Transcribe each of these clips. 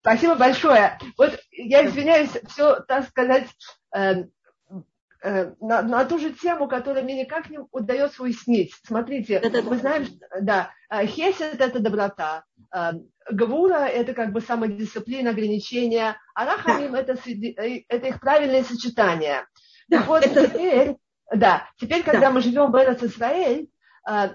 Спасибо большое. Вот я извиняюсь, все, так сказать, э, э, на, на ту же тему, которую мне никак не удается уяснить. Смотрите, да, мы знаем, что, да, э, хесед – это доброта, э, гавура – это как бы самодисциплина, ограничения, а рахамим да. – это, э, это их правильное сочетание. Да, вот это... теперь, да, теперь, когда да. мы живем в Эрец Исраэль,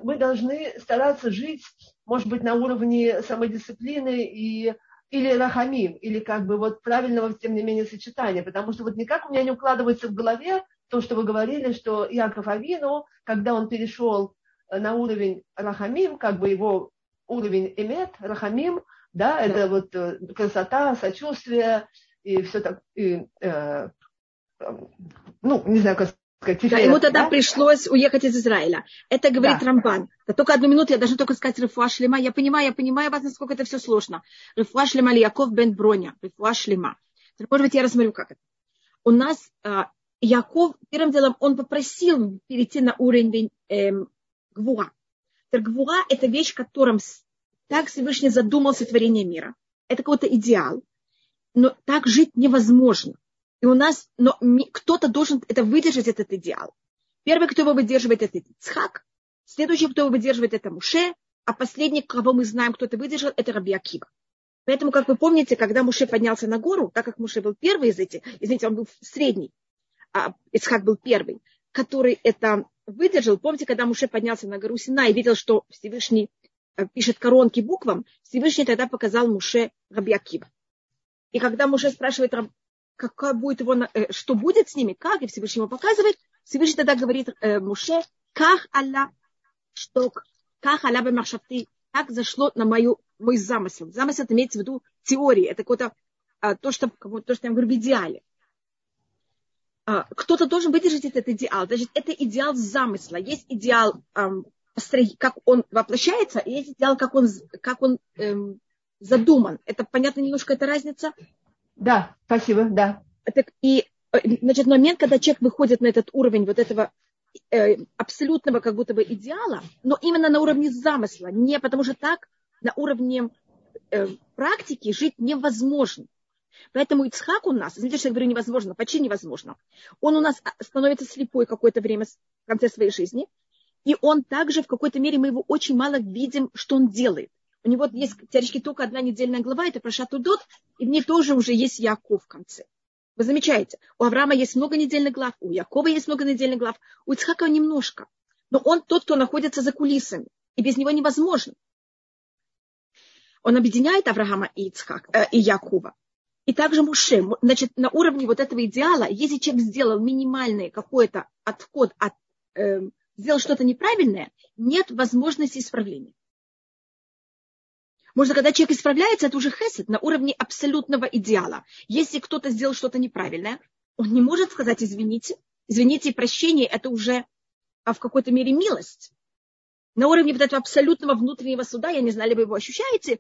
мы должны стараться жить, может быть, на уровне самодисциплины и или рахамим, или как бы вот правильного, тем не менее, сочетания. Потому что вот никак у меня не укладывается в голове то, что вы говорили, что Яков Авину, когда он перешел э, на уровень рахамим, как бы его уровень эмет, рахамим, да, это вот э, красота, сочувствие и все так, и, э, ну, не знаю, как да, ему тогда да? пришлось уехать из Израиля. Это говорит да. Рамбан. Да только одну минуту, я должна только сказать Рифуа Шлема. Я понимаю, я понимаю вас, насколько это все сложно. Рифуа Шлема Яков бен Броня. Рифуа Шлема. Может быть, я рассмотрю, как это. У нас а, Яков, первым делом, он попросил перейти на уровень эм, Гвуа. Гвуа – это вещь, которым так Всевышний задумался творение мира. Это какой-то идеал. Но так жить невозможно. И у нас, но кто-то должен это выдержать, этот идеал. Первый, кто его выдерживает, это Цхак. Следующий, кто его выдерживает, это Муше. А последний, кого мы знаем, кто это выдержал, это Раби Акива. Поэтому, как вы помните, когда Муше поднялся на гору, так как Муше был первый из этих, извините, он был средний, а Ицхак был первый, который это выдержал. Помните, когда Муше поднялся на гору Сина и видел, что Всевышний э, пишет коронки буквам, Всевышний тогда показал Муше Раби Акива. И когда Муше спрашивает какая будет его, э, что будет с ними, как, и Всевышний ему показывает, Всевышний тогда говорит э, Муше, как Аллах, что как Аллах бемашафты, как зашло на мою, мой замысел. Замысел это имеется в виду теории, это какое-то а, то, что, то, что я говорю в идеале. А, кто-то должен выдержать этот идеал. Значит, это идеал замысла. Есть идеал, эм, как он воплощается, и есть идеал, как он, как он эм, задуман. Это понятно немножко, эта разница? Да, спасибо, да. Так, и э, значит, момент, когда человек выходит на этот уровень вот этого э, абсолютного как будто бы идеала, но именно на уровне замысла, не потому что так на уровне э, практики жить невозможно. Поэтому Ицхак у нас, извините, что я говорю невозможно, почти невозможно. Он у нас а, становится слепой какое-то время в конце своей жизни, и он также в какой-то мере мы его очень мало видим, что он делает. У него есть теоретически только одна недельная глава, это про Шатудот, и в ней тоже уже есть Яков в конце. Вы замечаете, у Авраама есть много недельных глав, у Якова есть много недельных глав, у Ицхака немножко. Но он тот, кто находится за кулисами, и без него невозможно. Он объединяет Авраама и, Ицхак, э, и Якова. И также Муше. Значит, на уровне вот этого идеала, если человек сделал минимальный какой-то отход от, э, сделал что-то неправильное, нет возможности исправления. Можно, когда человек исправляется, это уже хесед на уровне абсолютного идеала. Если кто-то сделал что-то неправильное, он не может сказать извините. Извините и прощение – это уже а в какой-то мере милость. На уровне вот этого абсолютного внутреннего суда, я не знаю, ли вы его ощущаете,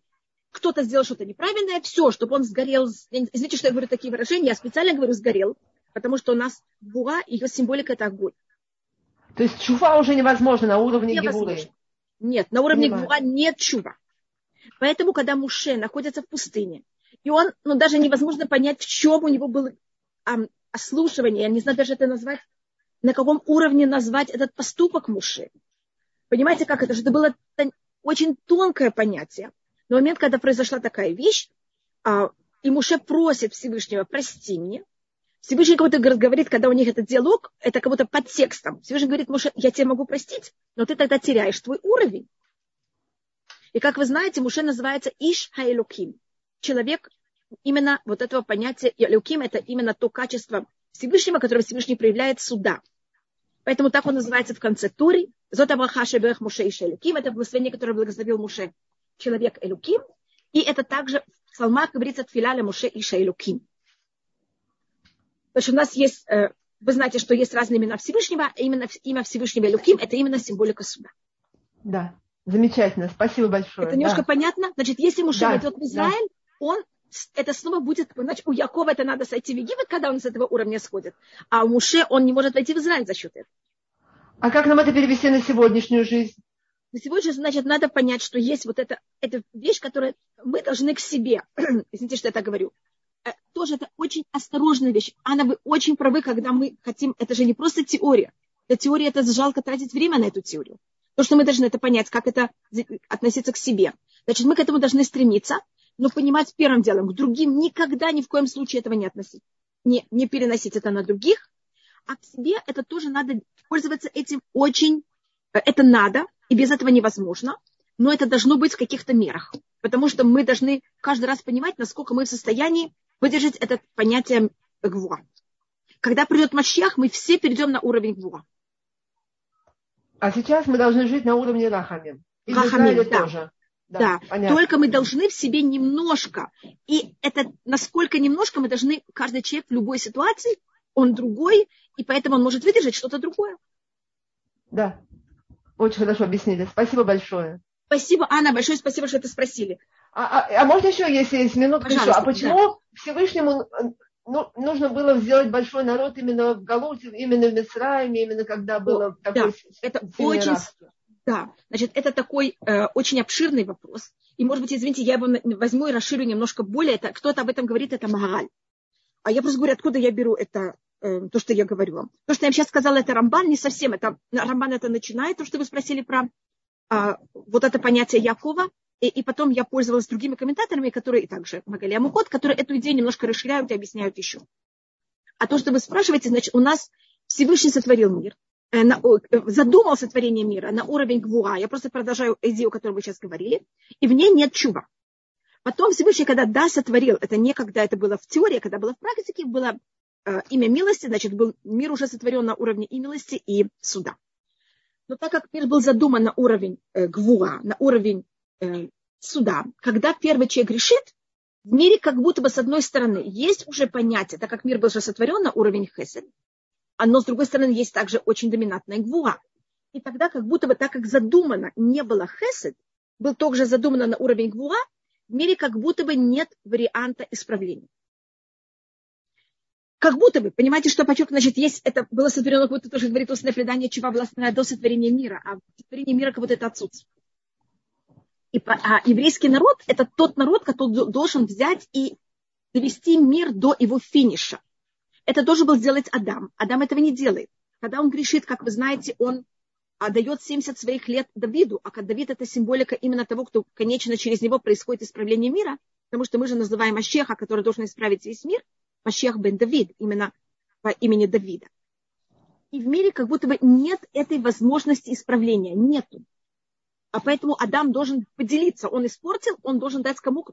кто-то сделал что-то неправильное, все, чтобы он сгорел. Извините, что я говорю такие выражения, я специально говорю сгорел, потому что у нас буа, ее символика – это огонь. То есть чува уже невозможно на уровне невозможно. Нет, на уровне Понимаю. нет чува. Поэтому, когда Муше находится в пустыне, и он, ну, даже невозможно понять, в чем у него было ам, ослушивание, я не знаю даже это назвать, на каком уровне назвать этот поступок Муше. Понимаете, как это? Это было очень тонкое понятие. Но момент, когда произошла такая вещь, а, и Муше просит Всевышнего, прости мне, Всевышний кого-то говорит, когда у них этот диалог, это как будто под текстом. Всевышний говорит, Муше, я тебя могу простить, но ты тогда теряешь твой уровень. И как вы знаете, Муше называется Иш Хаэлуким. Человек именно вот этого понятия Элуким, это именно то качество Всевышнего, которое Всевышний проявляет суда. Поэтому так он называется в конце Тури. Зотабахаша Бех Муше и Элуким. Это благословение, которое благословил Муше человек Элуким. И это также в псалмах говорится Тфиляля Муше и Элуким. Потому что у нас есть, э, вы знаете, что есть разные имена Всевышнего, а именно имя Всевышнего Элуким – это именно символика суда. Да. Замечательно, спасибо большое. Это немножко да. понятно? Значит, если Муше да, идет в Израиль, да. он это снова будет, значит, у Якова это надо сойти в Египет, когда он с этого уровня сходит, а у Муше он не может войти в Израиль за счет этого. А как нам это перевести на сегодняшнюю жизнь? всего лишь, значит, надо понять, что есть вот эта, эта вещь, которую мы должны к себе, извините, что я так говорю, э, тоже это очень осторожная вещь. Анна, вы очень правы, когда мы хотим, это же не просто теория. Это теория, это жалко тратить время на эту теорию. То, что мы должны это понять, как это относиться к себе. Значит, мы к этому должны стремиться, но понимать первым делом, к другим никогда ни в коем случае этого не относить. Не, не переносить это на других, а к себе это тоже надо пользоваться этим очень, э, это надо, и без этого невозможно, но это должно быть в каких-то мерах, потому что мы должны каждый раз понимать, насколько мы в состоянии выдержать это понятие гвуа. Когда придет Машьях, мы все перейдем на уровень гвуа. А сейчас мы должны жить на уровне рахамим. И рахамим, да. тоже. Да, да. только мы должны в себе немножко. И это насколько немножко мы должны, каждый человек в любой ситуации, он другой, и поэтому он может выдержать что-то другое. Да, очень хорошо объяснили. Спасибо большое. Спасибо, Анна, большое спасибо, что это спросили. А, а, а можно еще, если есть минутка еще, а почему да. Всевышнему ну, нужно было сделать большой народ именно в Галуте, именно в Мисраиме, именно когда было О, такое да, это очень, рабство? Да, значит, это такой э, очень обширный вопрос. И, может быть, извините, я его возьму и расширю немножко более. Это, кто-то об этом говорит, это Магаль. А я просто говорю, откуда я беру это, э, то, что я говорю вам. То, что я вам сейчас сказала, это Рамбан, не совсем. Это, Рамбан это начинает, то, что вы спросили про э, вот это понятие Якова. И, и потом я пользовалась другими комментаторами, которые и также Магалия Мухот, которые эту идею немножко расширяют и объясняют еще. А то, что вы спрашиваете, значит, у нас Всевышний сотворил мир. Э, на, э, задумал сотворение мира на уровень гвуа. Я просто продолжаю идею, о которой вы сейчас говорили. И в ней нет чува. Потом Всевышний, когда да, сотворил, это не когда это было в теории, когда было в практике, было э, имя милости, значит, был мир уже сотворен на уровне и милости, и суда. Но так как мир был задуман на уровень э, гвуа, на уровень суда, когда первый человек грешит, в мире как будто бы с одной стороны есть уже понятие, так как мир был уже сотворен на уровень хесед, но с другой стороны есть также очень доминантная гвуа. И тогда как будто бы так как задумано не было хесед, был также задумано на уровень гвуа, в мире как будто бы нет варианта исправления. Как будто бы, понимаете, что почек, значит, есть, это было сотворено, как будто тоже говорит устное предание, чего была до сотворения мира, а сотворение мира как будто это отсутствие. И, а еврейский народ – это тот народ, который должен взять и довести мир до его финиша. Это должен был сделать Адам. Адам этого не делает. Когда он грешит, как вы знаете, он отдает 70 своих лет Давиду, а Давид это символика именно того, кто, конечно, через него происходит исправление мира, потому что мы же называем Машеха, который должен исправить весь мир, Машех бен Давид, именно по имени Давида. И в мире как будто бы нет этой возможности исправления, нету. А поэтому Адам должен поделиться. Он испортил, он должен дать кому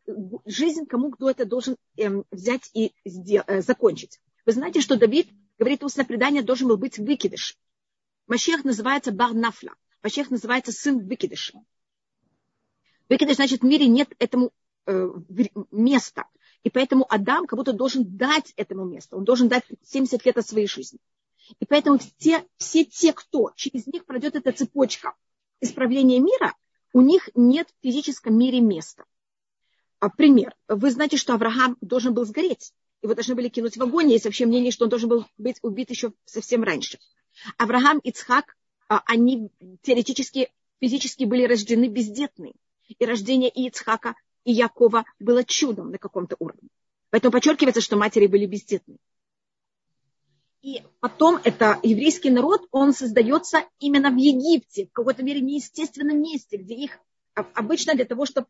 жизнь, кому кто это должен эм, взять и сдел, э, закончить. Вы знаете, что Давид, говорит устное предание, должен был быть выкидыш. Машех называется Барнафла. Машех называется сын выкидыша. Выкидыш значит, в мире нет этому э, места. И поэтому Адам как будто должен дать этому месту. Он должен дать 70 лет от своей жизни. И поэтому все, все те, кто через них пройдет эта цепочка исправления мира, у них нет в физическом мире места. А, пример. Вы знаете, что Авраам должен был сгореть его должны были кинуть в огонь. Есть вообще мнение, что он должен был быть убит еще совсем раньше. Авраам и Ицхак, а, они теоретически, физически были рождены бездетные. И рождение и Ицхака, и Якова было чудом на каком-то уровне. Поэтому подчеркивается, что матери были бездетны. И потом это еврейский народ, он создается именно в Египте, в какой-то мере неестественном месте, где их обычно для того, чтобы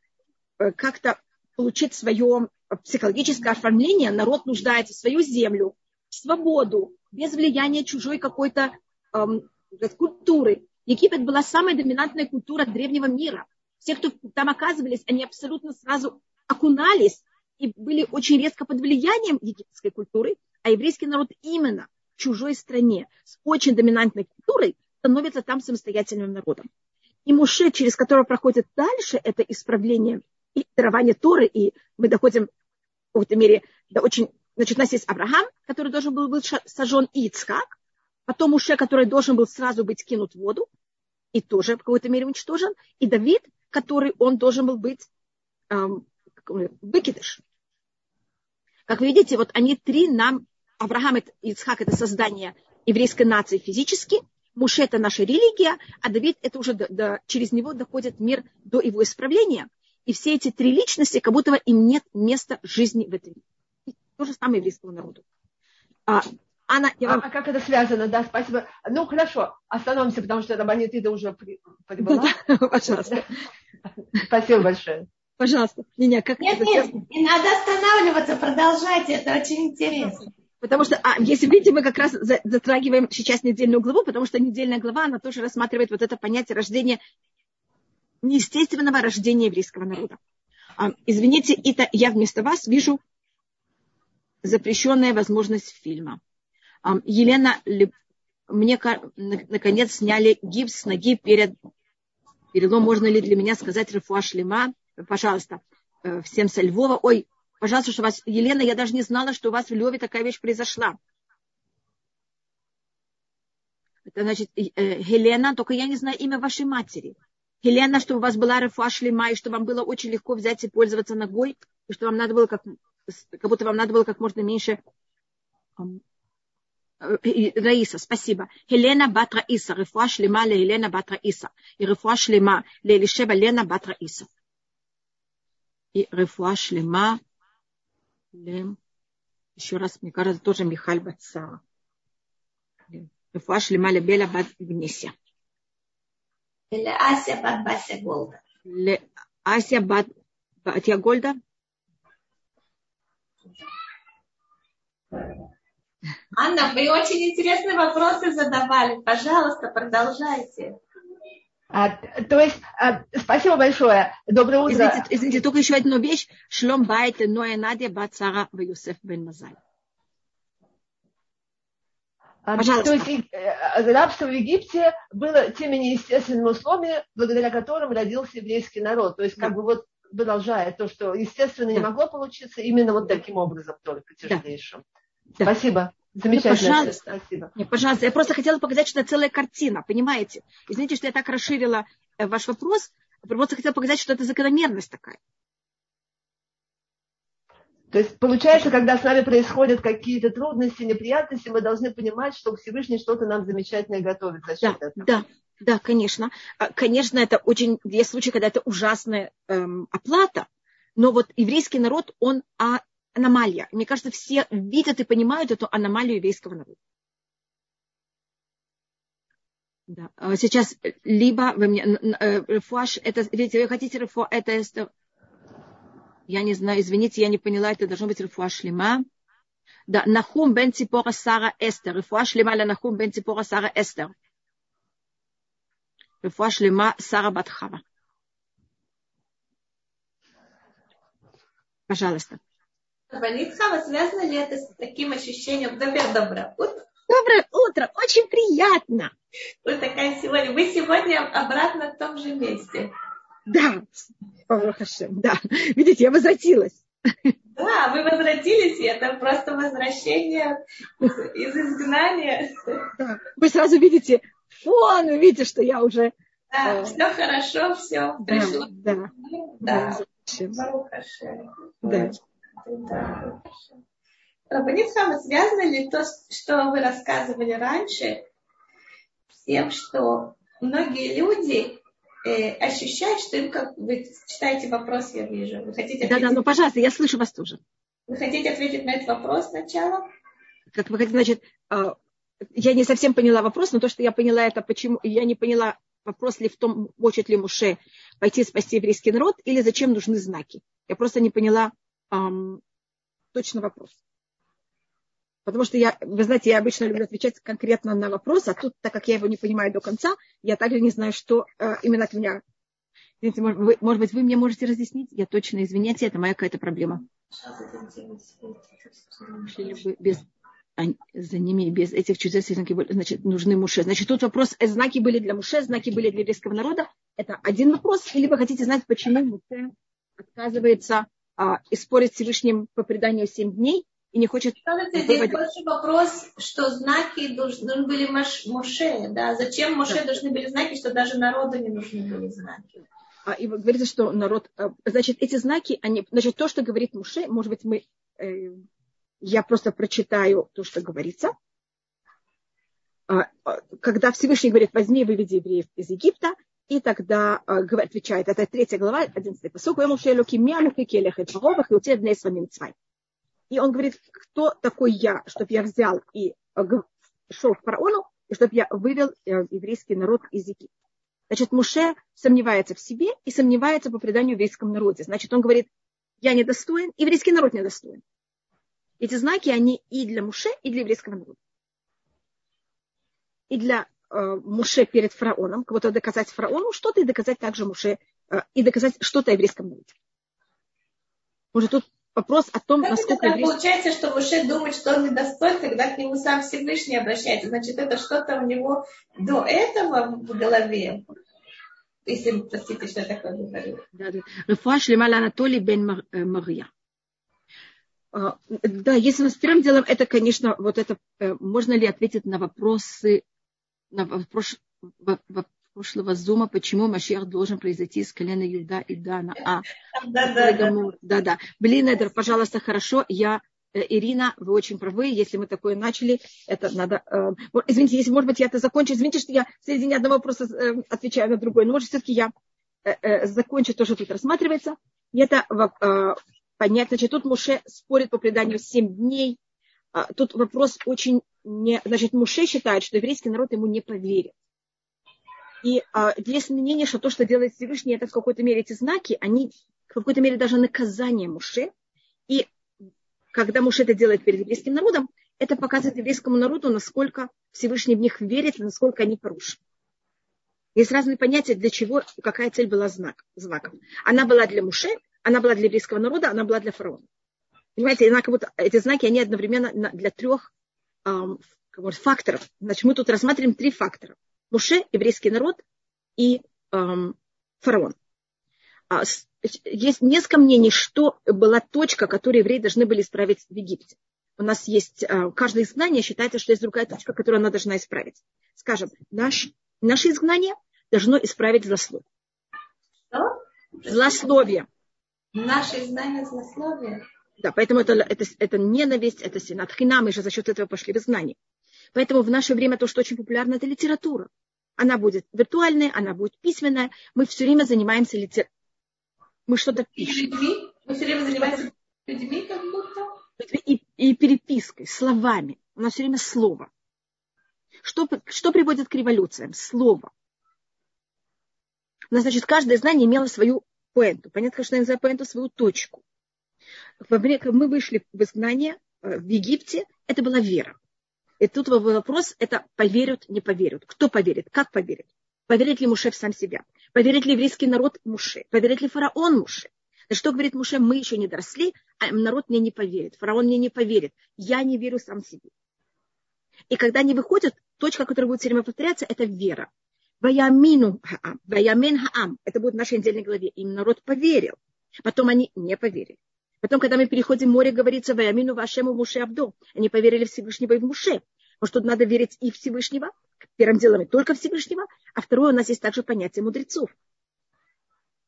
э, как-то получить свое психологическое оформление, народ нуждается в свою землю, в свободу, без влияния чужой какой-то эм, культуры. Египет была самая доминантная культура древнего мира. Все, кто там оказывались, они абсолютно сразу окунались и были очень резко под влиянием египетской культуры, а еврейский народ именно чужой стране с очень доминантной культурой становится там самостоятельным народом. И Муше, через которого проходит дальше это исправление и дарование Торы, и мы доходим в какой-то мере до очень... Значит, у нас есть Авраам, который должен был быть сожжен, и Ицхак, потом Муше, который должен был сразу быть кинут в воду, и тоже в какой-то мере уничтожен, и Давид, который он должен был быть эм, выкидыш. Как вы видите, вот они три нам, Авраам и Ицхак это создание еврейской нации физически, Муше это наша религия, а Давид это уже до, до, через него доходит мир до его исправления. И все эти три личности, как будто им нет места жизни в этом мире. То же самое еврейскому народу. А, Анна, я вам... а, а как это связано? Да, спасибо. Ну, хорошо, остановимся, потому что Рабанит Ида уже прибыла. Пожалуйста. Спасибо большое. Пожалуйста. Меня, как нет, нет, не надо останавливаться, продолжайте, это очень интересно. Потому что, а, если видите, мы как раз затрагиваем сейчас недельную главу, потому что недельная глава, она тоже рассматривает вот это понятие рождения, неестественного рождения еврейского народа. А, извините, это я вместо вас вижу запрещенная возможность фильма. А, Елена, мне наконец сняли гипс с ноги перед перелом. Можно ли для меня сказать Рафуа Шлема? Пожалуйста, э, всем со Львова. Ой, Пожалуйста, что вас, Елена, я даже не знала, что у вас в Львове такая вещь произошла. Это значит, э, Елена, только я не знаю имя вашей матери. Елена, чтобы у вас была рефуа шлема, и что вам было очень легко взять и пользоваться ногой, и что вам надо было как, как будто вам надо было как можно меньше э, Раиса, спасибо. Елена Батра Иса, рефуа шлема ле Елена Батра Иса, и рефуа шлема ле Элишева Лена Батра Иса. И рефуа шлема Лем. Еще раз, мне кажется, тоже Михаль Бацара. Рефуа шлема лебеля бат Гнесия. Ася бат Бася Голда. Ася бат Батя Голда. Анна, вы очень интересные вопросы задавали. Пожалуйста, продолжайте. А, то есть, а, спасибо большое. Доброе утро. Извините, извините, только еще одну вещь. Шлом байт Ноя Надя Бацара в Юсеф бен Мазаль. А, Пожалуйста. То есть э, рабство в Египте было теми неестественными условиями, благодаря которым родился еврейский народ. То есть как да. бы вот продолжает то, что естественно да. не могло получиться именно вот таким образом только тяжелейшим. Да. Спасибо. Замечательно. Пожалуйста. Спасибо. Нет, пожалуйста. Я просто хотела показать, что это целая картина, понимаете? Извините, что я так расширила э, ваш вопрос. Просто хотела показать, что это закономерность такая. То есть получается, когда с нами происходят какие-то трудности, неприятности, мы должны понимать, что Всевышний что-то нам замечательное готовит за счет да, этого. Да, да, конечно. А, конечно, это очень, есть случаи, когда это ужасная эм, оплата, но вот еврейский народ, он а, аномалия. Мне кажется, все видят и понимают эту аномалию еврейского народа. Да. А сейчас либо вы мне рефуаш, это, видите, вы хотите рефуа, это, это, я не знаю, извините, я не поняла, это должно быть рефуаш шлема. Да, Нахум бен Ципора Сара Эстер. Рефуа шлема ля Нахум бен Ципора Сара Эстер. Рефуа шлема Сара Батхава. Пожалуйста. Ванитхава, связано ли это с таким ощущением? Доброе, доброе утро. Доброе утро, очень приятно. Вы такая сегодня, вы сегодня обратно в том же месте. Да, да. Видите, я возвратилась. Да, вы возвратились, и это просто возвращение из изгнания. Да. Вы сразу видите фон, вы видите, что я уже... Да, э... все хорошо, все пришло. Да, да. Да. да. Рабанит Хама, связано ли то, что вы рассказывали раньше, с тем, что многие люди э, ощущают, что им как... Вы читаете вопрос, я вижу. Вы хотите ответить... Да, да, ну, пожалуйста, я слышу вас тоже. Вы хотите ответить на этот вопрос сначала? Как вы хотите, значит, а, я не совсем поняла вопрос, но то, что я поняла, это почему... Я не поняла, вопрос ли в том, хочет ли Муше пойти спасти еврейский народ, или зачем нужны знаки. Я просто не поняла эм, точно вопрос. Потому что я, вы знаете, я обычно люблю отвечать конкретно на вопрос, а тут, так как я его не понимаю до конца, я также не знаю, что э, именно от меня. Извините, может, вы, может быть, вы мне можете разъяснить? Я точно, извиняйте, это моя какая-то проблема. Без, за ними без этих чудес знаки значит, нужны муше. Значит, тут вопрос, э, знаки были для муше, знаки были для еврейского народа. Это один вопрос. Или вы хотите знать, почему муше отказывается а, и спорит с Всевышним по преданию семь дней и не хочет... Здесь выводить... больше вопрос, что знаки должны были Моше, да? Зачем Моше да. должны были знаки, что даже народу не нужны были знаки? А, и говорится, что народ... А, значит, эти знаки, они... Значит, то, что говорит Муше, может быть, мы... Э, я просто прочитаю то, что говорится. а, а, когда Всевышний говорит, возьми, выведи евреев из Египта, и тогда а, отвечает, это третья глава, одиннадцатый посок, и он говорит, кто такой я, чтобы я взял и шел к фараону, и чтобы я вывел э, еврейский народ из Египта. Значит, Муше сомневается в себе и сомневается по преданию еврейскому народе. Значит, он говорит, я недостоин, еврейский народ недостоин. Эти знаки, они и для Муше, и для еврейского народа и для э, Муше перед фараоном, кого-то доказать фараону что-то и доказать также Муше, э, и доказать что-то еврейскому народу. Может, тут вопрос о том, как насколько... Это еврейский... Получается, что Муше думает, что он недостоин, когда к нему сам Всевышний обращается. Значит, это что-то у него до этого в голове. Если, простите, что я такое говорю. Да, да. Анатолий бен э, Мария. Да, если мы с первым делом, это, конечно, вот это, э, можно ли ответить на вопросы прошлого зума, почему Машех должен произойти из колена Юда и Дана. А, да, да, да. да, да. Блин, Эдер, пожалуйста, хорошо, я э, Ирина, вы очень правы, если мы такое начали, это надо... Э, извините, если, может быть, я это закончу. Извините, что я в середине одного вопроса э, отвечаю на другой, но, может, все-таки я э, э, закончу то, что тут рассматривается. И это э, понять. Значит, тут Муше спорит по преданию 7 дней. А, тут вопрос очень не, значит, Муше считает, что еврейский народ ему не поверит. И а, есть мнение, что то, что делает Всевышний, это в какой-то мере эти знаки, они в какой-то мере даже наказание Муше. И когда Муше это делает перед еврейским народом, это показывает еврейскому народу, насколько Всевышний в них верит, насколько они порушены. Есть разные понятия, для чего, какая цель была знак, знаком. Она была для Муше, она была для еврейского народа, она была для фараона. Понимаете, эти знаки, они одновременно для трех факторов. Значит, мы тут рассматриваем три фактора. Муше, еврейский народ и фараон. А, есть несколько мнений, что была точка, которую евреи должны были исправить в Египте. У нас есть, э, каждое изгнание считается, что есть другая точка, которую она должна исправить. Скажем, наш, наше изгнание должно исправить злословие. Что? Злословие. Наше изгнание злословие? Да, поэтому это, это, это ненависть, это синат хина, мы же за счет этого пошли в изгнание. Поэтому в наше время то, что очень популярно, это литература. Она будет виртуальная, она будет письменная. Мы все время занимаемся литературой. Мы что-то пишем. Людьми? Мы все время занимаемся людьми, как будто? И, и перепиской, словами. У нас все время слово. Что, что приводит к революциям? Слово. У нас, значит, каждое знание имело свою поэнту. Понятно, что я называю поэнту свою точку мы вышли в изгнание э, в Египте, это была вера. И тут вопрос, это поверят, не поверят. Кто поверит, как поверит? Поверит ли Муше в сам себя? Поверит ли еврейский народ Муше? Поверит ли фараон Муше? Что говорит Муше, мы еще не доросли, а народ мне не поверит, фараон мне не поверит. Я не верю сам себе. И когда они выходят, точка, которая будет все время повторяться, это вера. Ваямину хаам, ваямин хаам. Это будет в нашей недельной главе. Им народ поверил. Потом они не поверили. Потом, когда мы переходим море, говорится, «Ваямину вашему Муше Абду». Они поверили Всевышнего и в Муше. Может, тут надо верить и Всевышнего, первым делом и только Всевышнего, а второе, у нас есть также понятие мудрецов.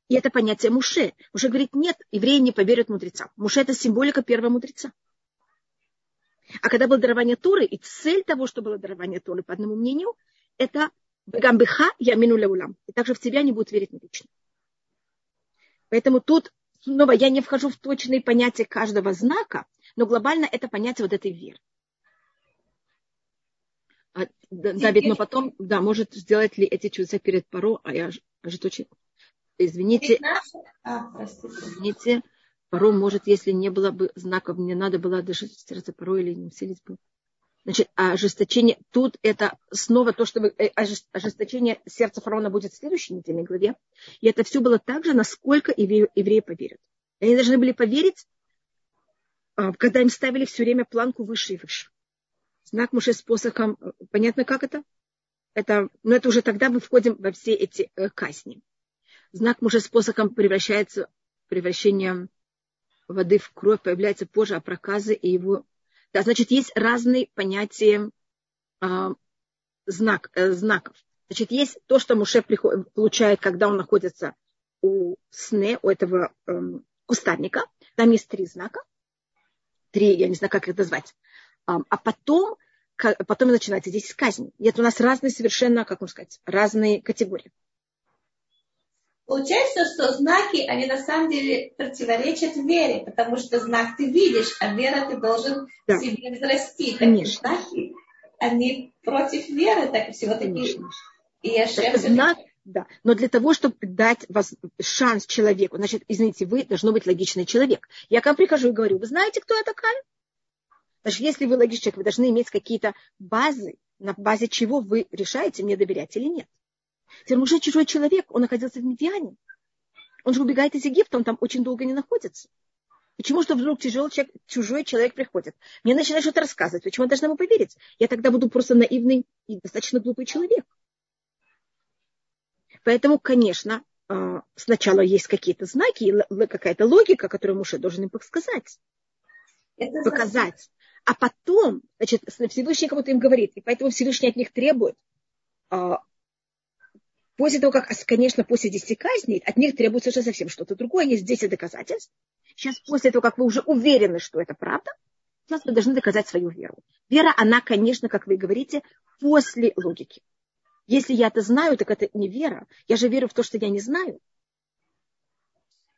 И это понятие Муше. Муше говорит, нет, евреи не поверят мудрецам. Муше – это символика первого мудреца. А когда было дарование Туры, и цель того, что было дарование Туры, по одному мнению, это «Гамбиха ямину леулам». И также в тебя не будут верить навечно. Поэтому тут снова я не вхожу в точные понятия каждого знака, но глобально это понятие вот этой веры. А, Давид, но потом, да, может сделать ли эти чудеса перед Паро, а я ожесточен. Извините, а, извините, Паро может, если не было бы знаков, мне надо было даже сердце Паро или не усилить бы. Значит, ожесточение, тут это снова то, что вы, э, ожесточение сердца фараона будет в следующей недельной главе. И это все было так же, насколько евреи, евреи поверят. Они должны были поверить, а, когда им ставили все время планку выше и выше. Знак Муше с посохом, э, понятно, как это? это но это уже тогда мы входим во все эти э, казни. Знак Муше с посохом превращается превращением воды в кровь, появляется позже, а проказы и его да, значит, есть разные понятия а, знак, э, знаков. Значит, есть то, что Муше приходит, получает, когда он находится у сны, у этого э, кустарника. Там есть три знака. Три, я не знаю, как это назвать. А, а потом потом начинается 10 казней. И это у нас разные совершенно, как можно сказать, разные категории. Получается, что знаки, они на самом деле противоречат вере, потому что знак ты видишь, а вера ты должен да. себе взрасти. Конечно. знаки, они против веры, так всего такие. И Ашем знак, да. Но для того, чтобы дать вас шанс человеку, значит, извините, вы должно быть логичный человек. Я к вам прихожу и говорю, вы знаете, кто я такая? Значит, если вы логичный человек, вы должны иметь какие-то базы, на базе чего вы решаете, мне доверять или нет. Теперь уже чужой человек, он находился в Медиане. Он же убегает из Египта, он там очень долго не находится. Почему что вдруг тяжелый человек, чужой человек приходит? Мне начинает что-то рассказывать. Почему я должна ему поверить? Я тогда буду просто наивный и достаточно глупый человек. Поэтому, конечно, а, сначала есть какие-то знаки, какая-то логика, которую муж должен им подсказать, Это показать. А потом, значит, Всевышний кому-то им говорит, и поэтому Всевышний от них требует, а, после того, как, конечно, после 10 казней, от них требуется уже совсем что-то другое, есть 10 доказательств. Сейчас, после того, как вы уже уверены, что это правда, сейчас вы должны доказать свою веру. Вера, она, конечно, как вы говорите, после логики. Если я это знаю, так это не вера. Я же верю в то, что я не знаю.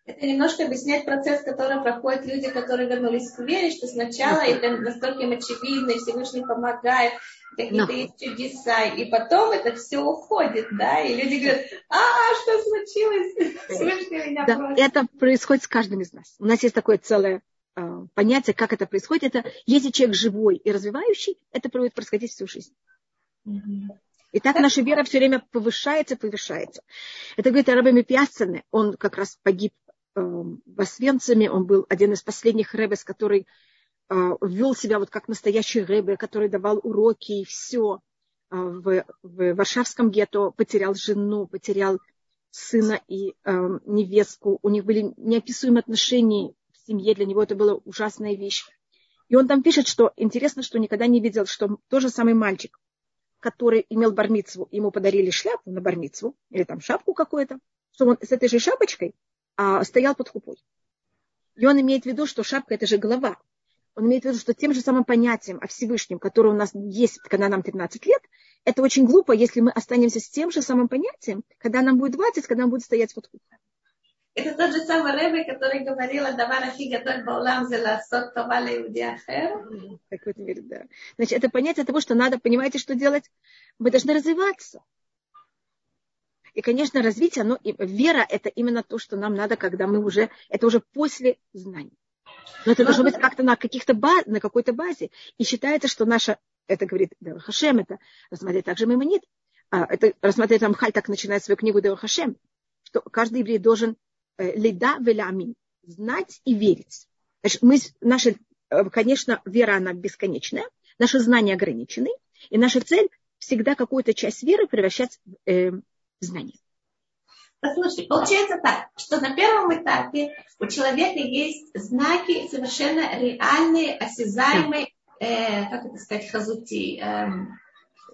Это немножко объясняет процесс, который проходят люди, которые вернулись к вере, что сначала это настолько им очевидно, и Всевышний помогает, какие-то есть чудеса, и потом это все уходит, да, и люди говорят, а, что случилось? Всевышний меня да, Это происходит с каждым из нас. У нас есть такое целое э, понятие, как это происходит. Это если человек живой и развивающий, это будет происходить всю жизнь. И так наша вера все время повышается, повышается. Это говорит о Рабами Пьясцене. Он как раз погиб в Освенциме. Он был один из последних рэбес, который э, вел себя вот как настоящий рэбе, который давал уроки и все. Э, в, в Варшавском гетто потерял жену, потерял сына и э, невестку. У них были неописуемые отношения в семье. Для него это была ужасная вещь. И он там пишет, что интересно, что никогда не видел, что тот же самый мальчик, который имел бармицву, ему подарили шляпу на бармицву, или там шапку какую-то, что он с этой же шапочкой а, стоял под хупой. И он имеет в виду, что шапка – это же голова. Он имеет в виду, что тем же самым понятием о Всевышнем, которое у нас есть, когда нам 13 лет, это очень глупо, если мы останемся с тем же самым понятием, когда нам будет 20, когда он будет стоять под хупой. Это тот же самый Рэбе, который говорил, давар ахи гадоль баулам това. Так мере, да. Значит, это понятие того, что надо, понимаете, что делать? Мы должны развиваться. И, конечно, развитие, оно, вера – это именно то, что нам надо, когда мы уже, это уже после знаний. Но это должно быть как-то на, каких-то баз, на какой-то базе. И считается, что наша, это говорит Дева Хашем, это рассмотреть также Маймонит, а, это рассмотреть Рамхаль так начинает свою книгу Дева Хашем, что каждый еврей должен Э, лида велямин. Знать и верить. Значит, мы, наша, э, конечно, вера, она бесконечная, наши знания ограничены, и наша цель всегда какую-то часть веры превращать э, в знание. Послушай, получается так, что на первом этапе у человека есть знаки совершенно реальные, осязаемые, э, как это сказать, хазути, э,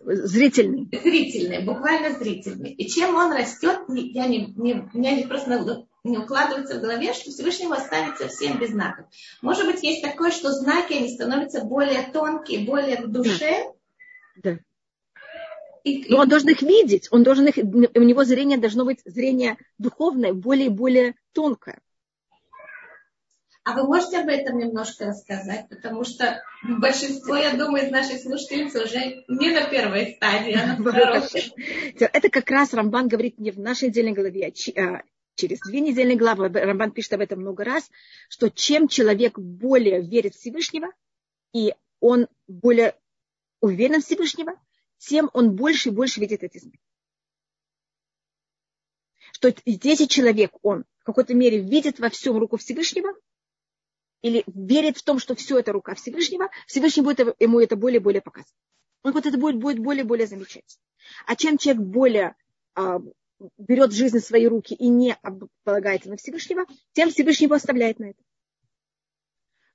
зрительные. Зрительные, буквально зрительные. И чем он растет, я не, не, у меня не просто не укладывается в голове, что Всевышнего останется всем без знаков. Может быть, есть такое, что знаки, они становятся более тонкие, более в душе. Да. И, Но он должен их видеть, он должен их, у него зрение должно быть зрение духовное, более и более тонкое. А вы можете об этом немножко рассказать? Потому что большинство, я думаю, из наших слушательниц уже не на первой стадии, а на второй. Это как раз Рамбан говорит не в нашей отдельной главе, а, а через две недельные главы, Рамбан пишет об этом много раз, что чем человек более верит в Всевышнего, и он более уверен в Всевышнего, тем он больше и больше видит эти знаки. Что если человек, он в какой-то мере видит во всем руку Всевышнего, или верит в том, что все это рука Всевышнего, Всевышний будет ему это более и более показывать. Он вот это будет, будет более и более замечать. А чем человек более а, берет жизнь в свои руки и не полагается на Всевышнего, тем Всевышний его оставляет на это.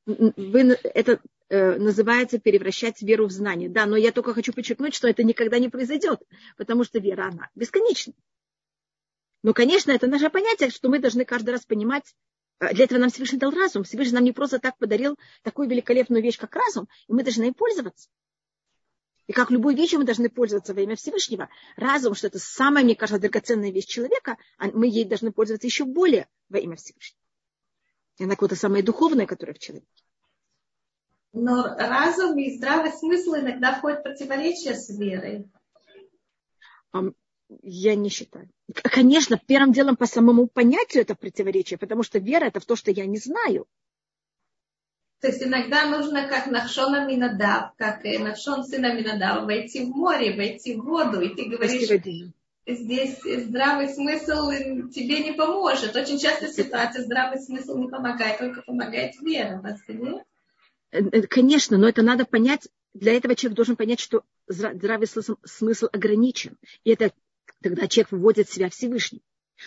Вы, это называется превращать веру в знание. Да, но я только хочу подчеркнуть, что это никогда не произойдет, потому что вера, она бесконечна. Но, конечно, это наше понятие, что мы должны каждый раз понимать, э, для этого нам Всевышний дал разум. Всевышний нам не просто так подарил такую великолепную вещь, как разум, и мы должны им пользоваться. И как любой вещью мы должны пользоваться во имя Всевышнего. Разум, что это самая, мне кажется, драгоценная вещь человека, а мы ей должны пользоваться еще более во имя Всевышнего. И она какое-то самое духовное, которое в человеке. Но разум и здравый смысл иногда входят в противоречие с верой. Я не считаю. Конечно, первым делом по самому понятию это противоречие, потому что вера это в то, что я не знаю. То есть иногда нужно, как Нахшона Минадав, как Нахшон сына Минадава, войти в море, войти в воду, и ты говоришь, здесь здравый смысл тебе не поможет. Очень часто ситуация здравый смысл не помогает, только помогает вера. Э, э, конечно, но это надо понять. Для этого человек должен понять, что здравый смысл, ограничен. И это тогда человек выводит себя Всевышний.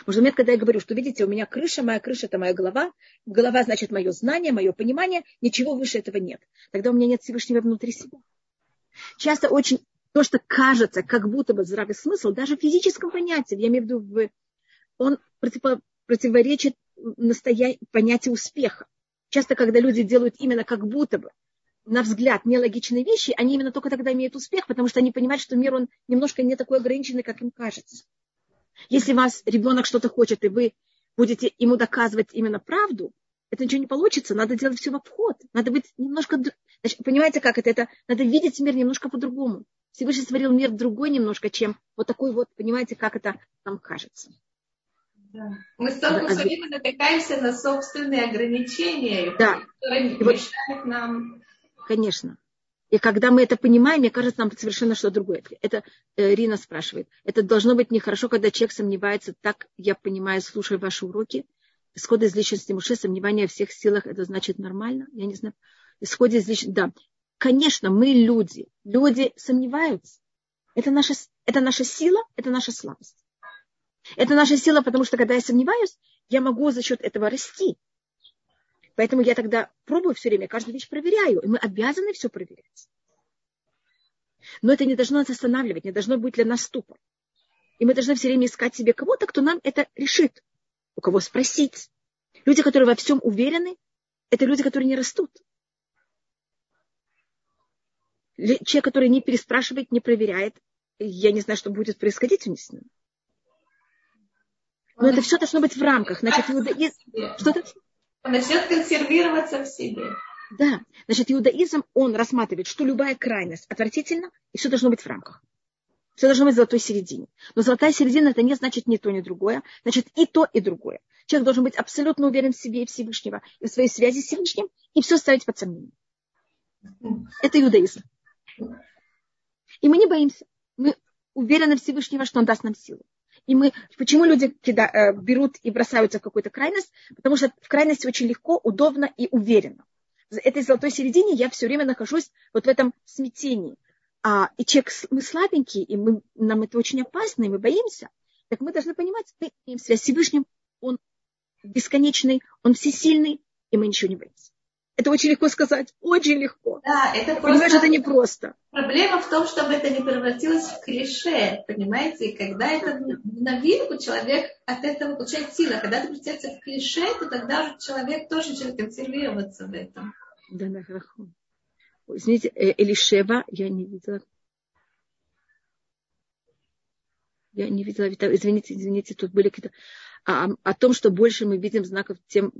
Может, момент, когда я говорю, что, видите, у меня крыша, моя крыша – это моя голова, голова значит мое знание, мое понимание, ничего выше этого нет. Тогда у меня нет Всевышнего внутри себя. Часто очень то, что кажется, как будто бы здравый смысл, даже в физическом понятии, я имею в виду, он противоречит настоя... понятию успеха. Часто, когда люди делают именно как будто бы, на взгляд, нелогичные вещи, они именно только тогда имеют успех, потому что они понимают, что мир, он немножко не такой ограниченный, как им кажется. Если вас ребенок что-то хочет, и вы будете ему доказывать именно правду, это ничего не получится. Надо делать все в обход. Надо быть немножко... Значит, понимаете, как это? это? Надо видеть мир немножко по-другому. Всевышний створил мир другой немножко, чем вот такой вот, понимаете, как это нам кажется. Да. Мы столько да, все время натыкаемся на собственные ограничения, да. которые и мешают вот, нам. Конечно. И когда мы это понимаем, мне кажется, нам совершенно что-то другое. Это э, Рина спрашивает. Это должно быть нехорошо, когда человек сомневается. Так я понимаю, слушая ваши уроки. Исходы из личности Муше, сомневание в всех силах, это значит нормально? Я не знаю. Исходе из личности, да. Конечно, мы люди. Люди сомневаются. Это наша, это наша сила, это наша слабость. Это наша сила, потому что когда я сомневаюсь, я могу за счет этого расти. Поэтому я тогда пробую все время, каждую вещь проверяю. И мы обязаны все проверять. Но это не должно нас останавливать, не должно быть для нас ступор. И мы должны все время искать себе кого-то, кто нам это решит. У кого спросить. Люди, которые во всем уверены, это люди, которые не растут. Человек, который не переспрашивает, не проверяет, я не знаю, что будет происходить у них с ним. Но это все должно быть в рамках. Значит, иудаизм... Что-то... Начнет консервироваться в себе. Да. Значит, иудаизм, он рассматривает, что любая крайность отвратительна, и все должно быть в рамках. Все должно быть в золотой середине. Но золотая середина это не значит ни то, ни другое. Значит, и то, и другое. Человек должен быть абсолютно уверен в себе и Всевышнего, и в своей связи с Всевышним, и все ставить под сомнение. Это иудаизм. И мы не боимся. Мы уверены в Всевышнего, что Он даст нам силу. И мы, почему люди кида, э, берут и бросаются в какую-то крайность? Потому что в крайности очень легко, удобно и уверенно. В этой золотой середине я все время нахожусь вот в этом смятении. А, и человек, мы слабенькие, и мы, нам это очень опасно, и мы боимся. Так мы должны понимать, мы имеем связь с Всевышним, он бесконечный, он всесильный, и мы ничего не боимся. Это очень легко сказать, очень легко. Да, это просто... Понимаешь, это непросто. Проблема в том, чтобы это не превратилось в клише, понимаете? И когда это на виду, человек от этого получает силу. А когда это превратится в клише, то тогда уже человек тоже начинает консервироваться в этом. Да, да, хорошо. Извините, э, Элишева, я не видела. Я не видела, извините, извините, тут были какие-то о, о том, что больше мы видим знаков, тем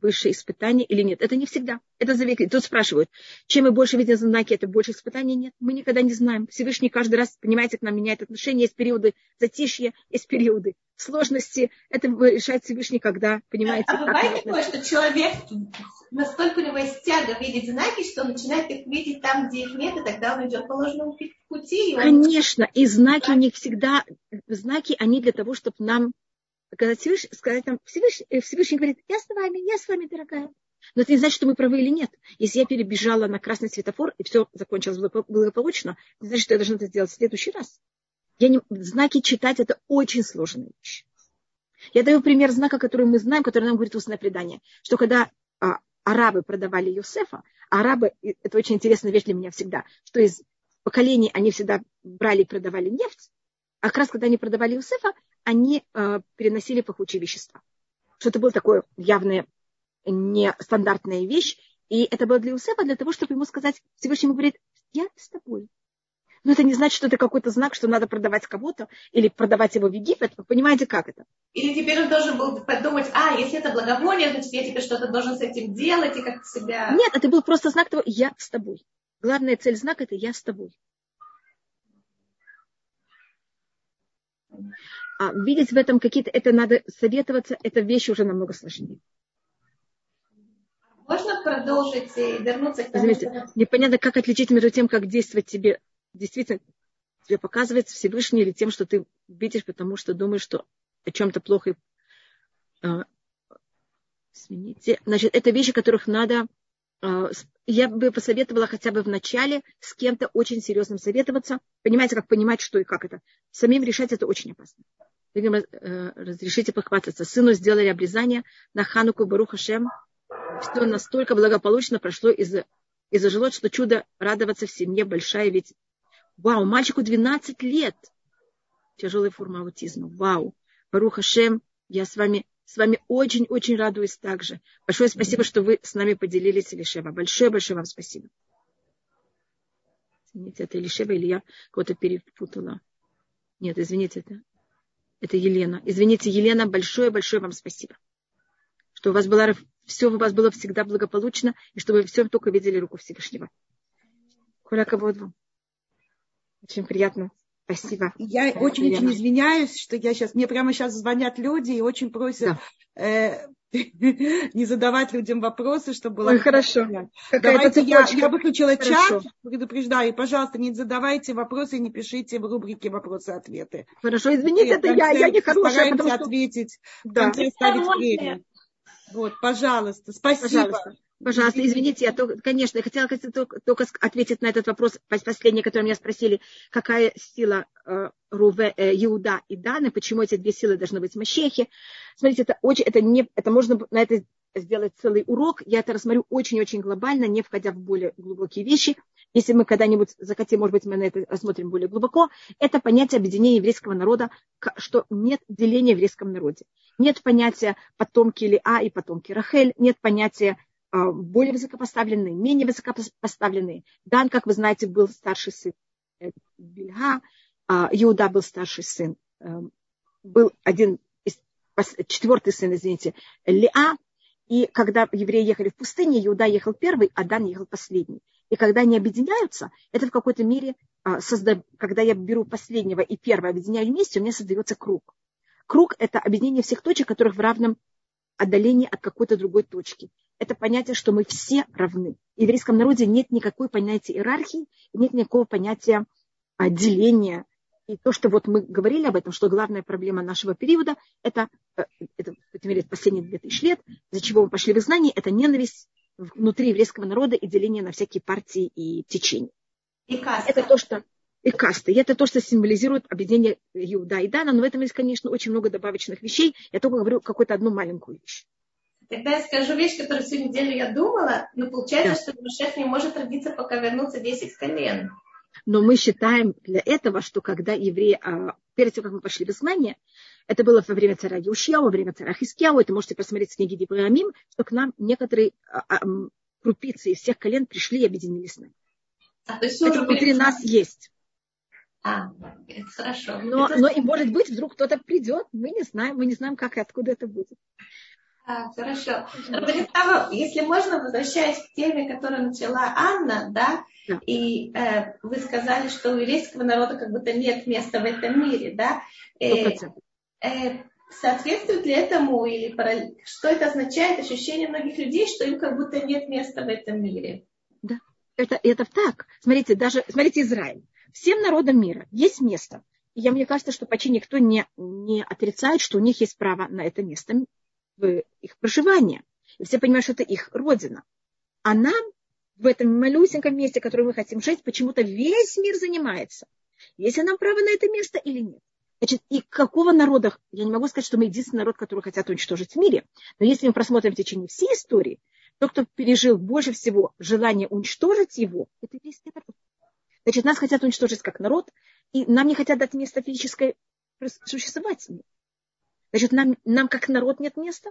выше испытания или нет. Это не всегда. Это зависит. Тут спрашивают, чем мы больше видим знаки, это больше испытаний? Нет, мы никогда не знаем. Всевышний каждый раз, понимаете, к нам меняет отношения. Есть периоды затишья, есть периоды сложности. Это решает Всевышний, когда, понимаете. А бывает такое, что человек настолько у него есть тяга видеть знаки, что он начинает их видеть там, где их нет, и тогда он идет по ложному пути. И он... Конечно, и знаки не всегда, знаки, они для того, чтобы нам когда Всевышний, сказать нам, Всевышний, э, Всевышний говорит, я с вами, я с вами, дорогая. Но это не значит, что мы правы или нет. Если я перебежала на красный светофор, и все закончилось благополучно, не значит, что я должна это сделать в следующий раз. Я не, знаки читать – это очень сложная вещь. Я даю пример знака, который мы знаем, который нам говорит устное предание, что когда а, арабы продавали Юсефа, арабы, это очень интересная вещь для меня всегда, что из поколений они всегда брали и продавали нефть, а как раз когда они продавали Юсефа, они э, переносили пахучие вещества. Что это была такое явная, нестандартная вещь. И это было для Юсефа для того, чтобы ему сказать, Всевышний ему говорит, я с тобой. Но это не значит, что это какой-то знак, что надо продавать кого-то или продавать его в Египет. Вы понимаете, как это? Или теперь он должен был подумать, а, если это благовоние, значит, я теперь что-то должен с этим делать и как себя... Нет, это был просто знак того, я с тобой. Главная цель знака – это я с тобой. А видеть в этом какие-то, это надо советоваться, это вещи уже намного сложнее. Можно продолжить и вернуться к тому, Извините, что... непонятно, как отличить между тем, как действовать тебе, действительно, тебе показывает Всевышний или тем, что ты видишь, потому что думаешь, что о чем-то плохо. А, извините. Значит, это вещи, которых надо а, я бы посоветовала хотя бы в начале с кем-то очень серьезным советоваться. Понимаете, как понимать, что и как это. Самим решать это очень опасно. Э, разрешите похвастаться. Сыну сделали обрезание на Хануку Баруха Шем все настолько благополучно прошло из-за из зажило, что чудо радоваться в семье большая, ведь вау, мальчику 12 лет. Тяжелая форма аутизма. Вау. Баруха Шем, я с вами, с вами очень-очень радуюсь также. Большое спасибо, что вы с нами поделились, Илишева. Большое-большое вам спасибо. Извините, это Илишева или я кого-то перепутала? Нет, извините, это, это Елена. Извините, Елена, большое-большое вам спасибо. Что у вас была все у вас было всегда благополучно, и чтобы вы все только видели руку Всевышнего. Коля Кабодву. Очень приятно. Спасибо. Я очень-очень извиняюсь, что я сейчас, мне прямо сейчас звонят люди и очень просят да. э, не задавать людям вопросы, чтобы было... Ой, хорошо. Давайте я, я выключила хорошо. чат, предупреждаю, пожалуйста, не задавайте вопросы и не пишите в рубрике вопросы-ответы. Хорошо, извините, это я, я не хорошая. Постараемся что... ответить, да. в конце оставить время. Вот, пожалуйста, спасибо. Пожалуйста. Пожалуйста, извините, я, только, конечно, я хотела только, только ответить на этот вопрос, последний, который меня спросили, какая сила э, Руве, э, Иуда и Даны, почему эти две силы должны быть в Мащехе. Смотрите, это очень, это не, это можно на это сделать целый урок. Я это рассмотрю очень-очень глобально, не входя в более глубокие вещи. Если мы когда-нибудь захотим, может быть, мы на это рассмотрим более глубоко, это понятие объединения еврейского народа, что нет деления в еврейском народе. Нет понятия потомки Лиа и потомки Рахель, нет понятия более высокопоставленные, менее высокопоставленные. Дан, как вы знаете, был старший сын э, Бельга, а, Иуда был старший сын, э, был один четвертый сын, извините, Лиа, и когда евреи ехали в пустыне, Иуда ехал первый, а Дан ехал последний. И когда они объединяются, это в какой-то мере, а, созда... когда я беру последнего и первого объединяю вместе, у меня создается круг. Круг – это объединение всех точек, которых в равном отдалении от какой-то другой точки. Это понятие, что мы все равны. В еврейском народе нет никакой понятия иерархии, нет никакого понятия деления и то, что вот мы говорили об этом, что главная проблема нашего периода, это, э, это мере, последние 2000 лет, из-за чего мы пошли в изгнание, это ненависть внутри еврейского народа и деление на всякие партии и течения. И. Это то, что и касты. И это то, что символизирует объединение Иуда и Дана. Но в этом есть, конечно, очень много добавочных вещей. Я только говорю какую-то одну маленькую вещь. Тогда я скажу вещь, которую всю неделю я думала, но получается, да. что Машех не может родиться, пока вернутся 10 колен. Но мы считаем для этого, что когда евреи, а, перед тем, как мы пошли в изгнание, это было во время царя Юшья, во время царя Хискьяу, это можете посмотреть в книге Дибрамим, что к нам некоторые а, а, крупицы из всех колен пришли и объединились с нами. А, то есть это внутри нас есть. А, это хорошо. Но, это... но и может быть, вдруг кто-то придет, мы не знаем, мы не знаем, как и откуда это будет. А, хорошо. Если можно, возвращаясь к теме, которую начала Анна, да, да. и э, вы сказали, что у еврейского народа как будто нет места в этом мире, да? Э, э, соответствует ли этому или что это означает ощущение многих людей, что им как будто нет места в этом мире? Да, это, это так. Смотрите, даже, смотрите, Израиль. Всем народам мира есть место. И я, мне кажется, что почти никто не, не отрицает, что у них есть право на это место в их проживание. И все понимают, что это их родина. А нам в этом малюсеньком месте, в котором мы хотим жить, почему-то весь мир занимается. Есть ли нам право на это место или нет? Значит, и какого народа, я не могу сказать, что мы единственный народ, который хотят уничтожить в мире, но если мы просмотрим в течение всей истории, тот, кто пережил больше всего желание уничтожить его, это еврейский народ. Значит, нас хотят уничтожить как народ, и нам не хотят дать место физическое существовать. Значит, нам, нам как народ нет места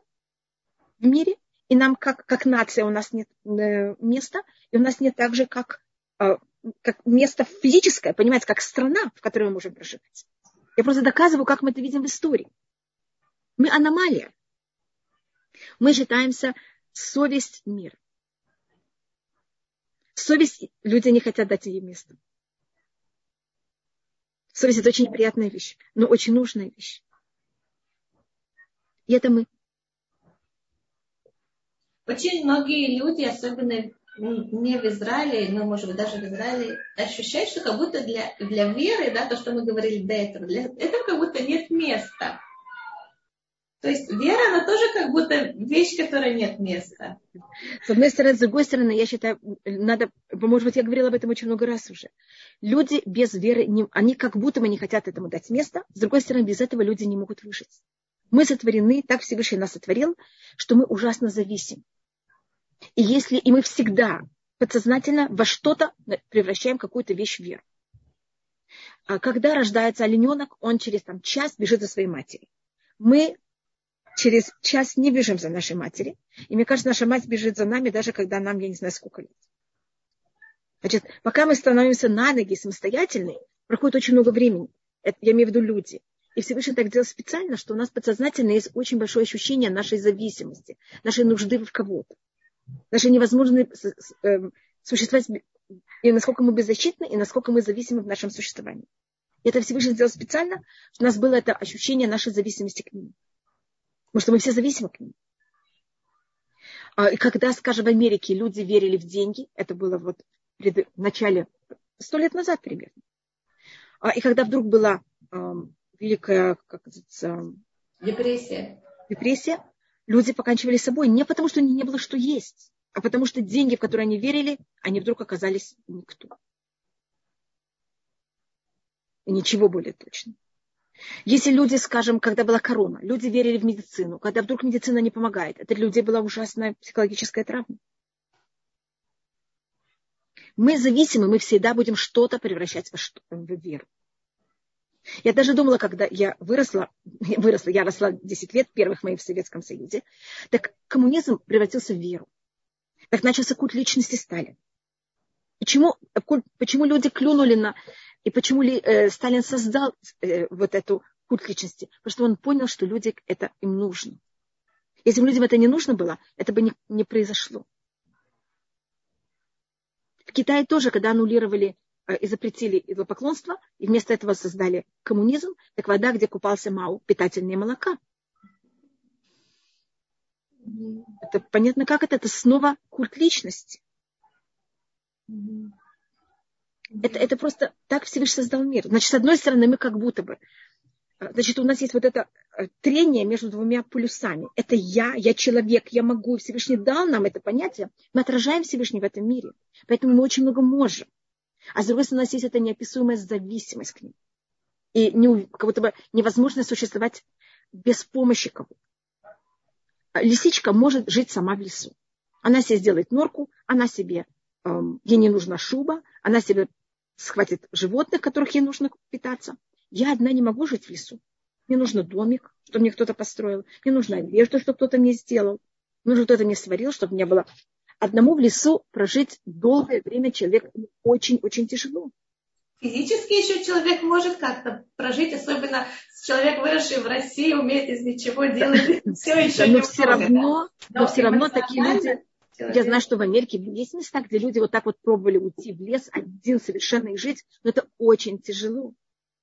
в мире, и нам как, как нация у нас нет э, места, и у нас нет так же, как э, как место физическое, понимаете, как страна, в которой мы можем проживать. Я просто доказываю, как мы это видим в истории. Мы аномалия. Мы считаемся совесть мира. Совесть люди не хотят дать ей место. Совесть – это очень неприятная вещь, но очень нужная вещь. И это мы. Очень многие люди, особенно не в Израиле, но, может быть, даже в Израиле, ощущают, что как будто для, для веры, да, то, что мы говорили до этого, для этого как будто нет места. То есть вера, она тоже как будто вещь, которой нет места. С одной стороны, с другой стороны, я считаю, надо, может быть, я говорила об этом очень много раз уже. Люди без веры, они как будто бы не хотят этому дать место. С другой стороны, без этого люди не могут выжить. Мы сотворены, так Всевышний нас сотворил, что мы ужасно зависим. И если и мы всегда подсознательно во что-то превращаем какую-то вещь в веру. А когда рождается олененок, он через там, час бежит за своей матерью. Мы через час не бежим за нашей матери. И мне кажется, наша мать бежит за нами, даже когда нам, я не знаю, сколько лет. Значит, пока мы становимся на ноги самостоятельные, проходит очень много времени. Это, я имею в виду люди. И Всевышний так делал специально, что у нас подсознательно есть очень большое ощущение нашей зависимости, нашей нужды в кого-то, нашей невозможности эм, существовать, и насколько мы беззащитны, и насколько мы зависимы в нашем существовании. И это Всевышний сделал специально, что у нас было это ощущение нашей зависимости к нему. Потому что мы все зависимы к нему. А, и когда, скажем, в Америке люди верили в деньги, это было вот в начале, сто лет назад примерно. А, и когда вдруг была великая, как называется, депрессия. депрессия, люди поканчивали собой не потому, что не было что есть, а потому что деньги, в которые они верили, они вдруг оказались никто. И ничего более точно. Если люди, скажем, когда была корона, люди верили в медицину, когда вдруг медицина не помогает, это для людей была ужасная психологическая травма. Мы зависимы, мы всегда будем что-то превращать в, веру. Я даже думала, когда я выросла, выросла, я росла 10 лет, первых моих в Советском Союзе, так коммунизм превратился в веру. Так начался культ личности Сталина. Почему, почему люди клюнули на... И почему ли, э, Сталин создал э, вот эту культ личности? Потому что он понял, что люди это им нужно. Если бы людям это не нужно было, это бы не, не произошло. В Китае тоже, когда аннулировали Э, и запретили идолопоклонство, и вместо этого создали коммунизм, так вода, где купался Мау, питательнее молока. Это понятно, как это? Это снова культ личности. Это, это просто так Всевышний создал мир. Значит, с одной стороны, мы как будто бы, э, значит, у нас есть вот это э, трение между двумя полюсами. Это я, я человек, я могу. Всевышний дал нам это понятие. Мы отражаем Всевышний в этом мире. Поэтому мы очень много можем. А с другой стороны, у нас есть эта неописуемая зависимость к ним. И не, как будто бы невозможно существовать без помощи кого-то. Лисичка может жить сама в лесу. Она себе сделает норку, она себе, эм, ей не нужна шуба, она себе схватит животных, которых ей нужно питаться. Я одна не могу жить в лесу. Мне нужен домик, чтобы мне кто-то построил. Мне нужна одежда, чтобы кто-то мне сделал. Мне нужно кто-то мне сварил, чтобы мне было одному в лесу прожить долгое время человек очень-очень тяжело. Физически еще человек может как-то прожить, особенно человек, выросший в России, умеет из ничего делать все еще. Но все равно, но все равно такие люди, я знаю, что в Америке есть места, где люди вот так вот пробовали уйти в лес один совершенно и жить, но это очень тяжело.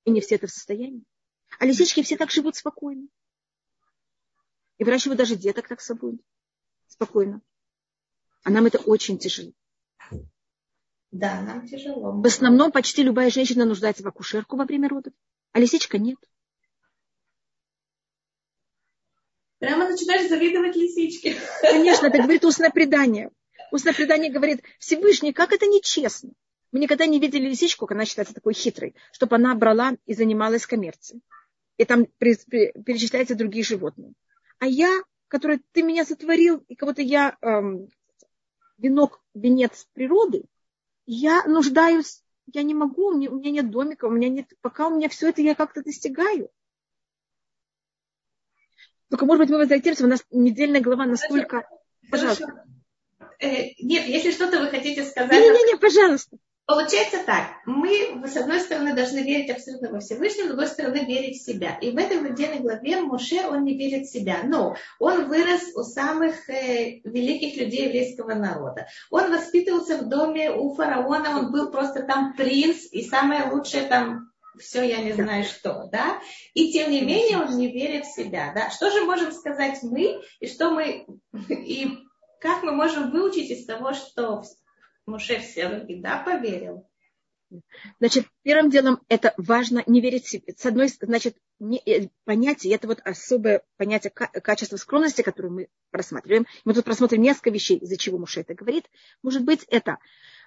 И не все это в состоянии. А лисички все так живут спокойно. И выращивают даже деток так собой. Спокойно. А нам это очень тяжело. Да, нам тяжело. В основном почти любая женщина нуждается в акушерку во время родов, а лисичка нет. Прямо начинаешь завидовать лисичке. Конечно, это говорит устное предание. Устное предание говорит, Всевышний, как это нечестно. Мы никогда не видели лисичку, она считается такой хитрой, чтобы она брала и занималась коммерцией. И там перечисляются другие животные. А я, который ты меня сотворил, и кого-то я эм, венок, венец природы, я нуждаюсь, я не могу, у меня, у меня нет домика, у меня нет, пока у меня все это я как-то достигаю. Только, может быть, мы возвратимся, у нас недельная глава настолько... Пожалуйста. Э, нет, если что-то вы хотите сказать... Не-не-не, пожалуйста. Получается так, мы, с одной стороны, должны верить абсолютно во Всевышнего, с другой стороны, верить в себя. И в этой недельной главе Моше, он не верит в себя, но он вырос у самых э, великих людей еврейского народа. Он воспитывался в доме у фараона, он был просто там принц, и самое лучшее там все я не знаю что, да, и тем не менее он не верит в себя, да. Что же можем сказать мы, и что мы, и как мы можем выучить из того, что Муше все-таки, да, поверил? Значит, первым делом это важно не верить себе. С одной стороны, значит, не, э, понятие, это вот особое понятие качества скромности, которое мы просматриваем. Мы тут просмотрим несколько вещей, из-за чего Муше это говорит. Может быть, это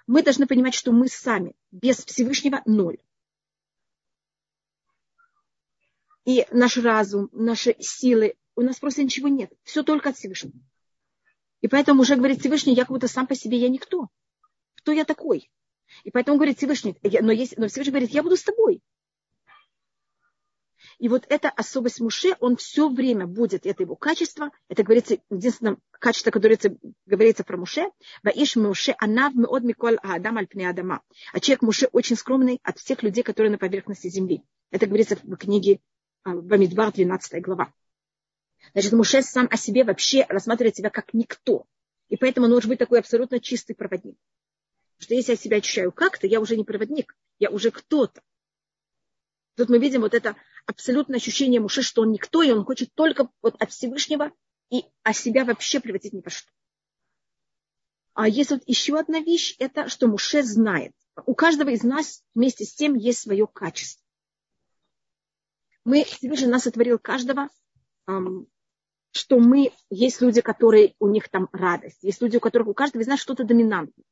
мы должны понимать, что мы сами без Всевышнего ноль. И наш разум, наши силы, у нас просто ничего нет. Все только от Всевышнего. И поэтому уже говорит Всевышний, я как будто сам по себе я никто. Кто я такой? И поэтому говорит Всевышний, но, есть, но Всевышний говорит, я буду с тобой. И вот эта особость Муше, он все время будет, это его качество, это говорится, единственное качество, которое говорится про Муше, Ваиш Муше Анав Меод Миколь Адам Альпне Адама. А человек Муше очень скромный от всех людей, которые на поверхности земли. Это говорится в книге Бамидбар, 12 глава. Значит, Муше сам о себе вообще рассматривает себя как никто. И поэтому он может быть такой абсолютно чистый проводник что если я себя ощущаю как-то, я уже не проводник, я уже кто-то. Тут мы видим вот это абсолютное ощущение Муши, что он никто, и он хочет только вот от Всевышнего и о себя вообще превратить ни во что. А есть вот еще одна вещь, это что Муше знает. У каждого из нас вместе с тем есть свое качество. Мы, Всевышний нас сотворил каждого, что мы, есть люди, которые, у них там радость, есть люди, у которых у каждого из нас что-то доминантное.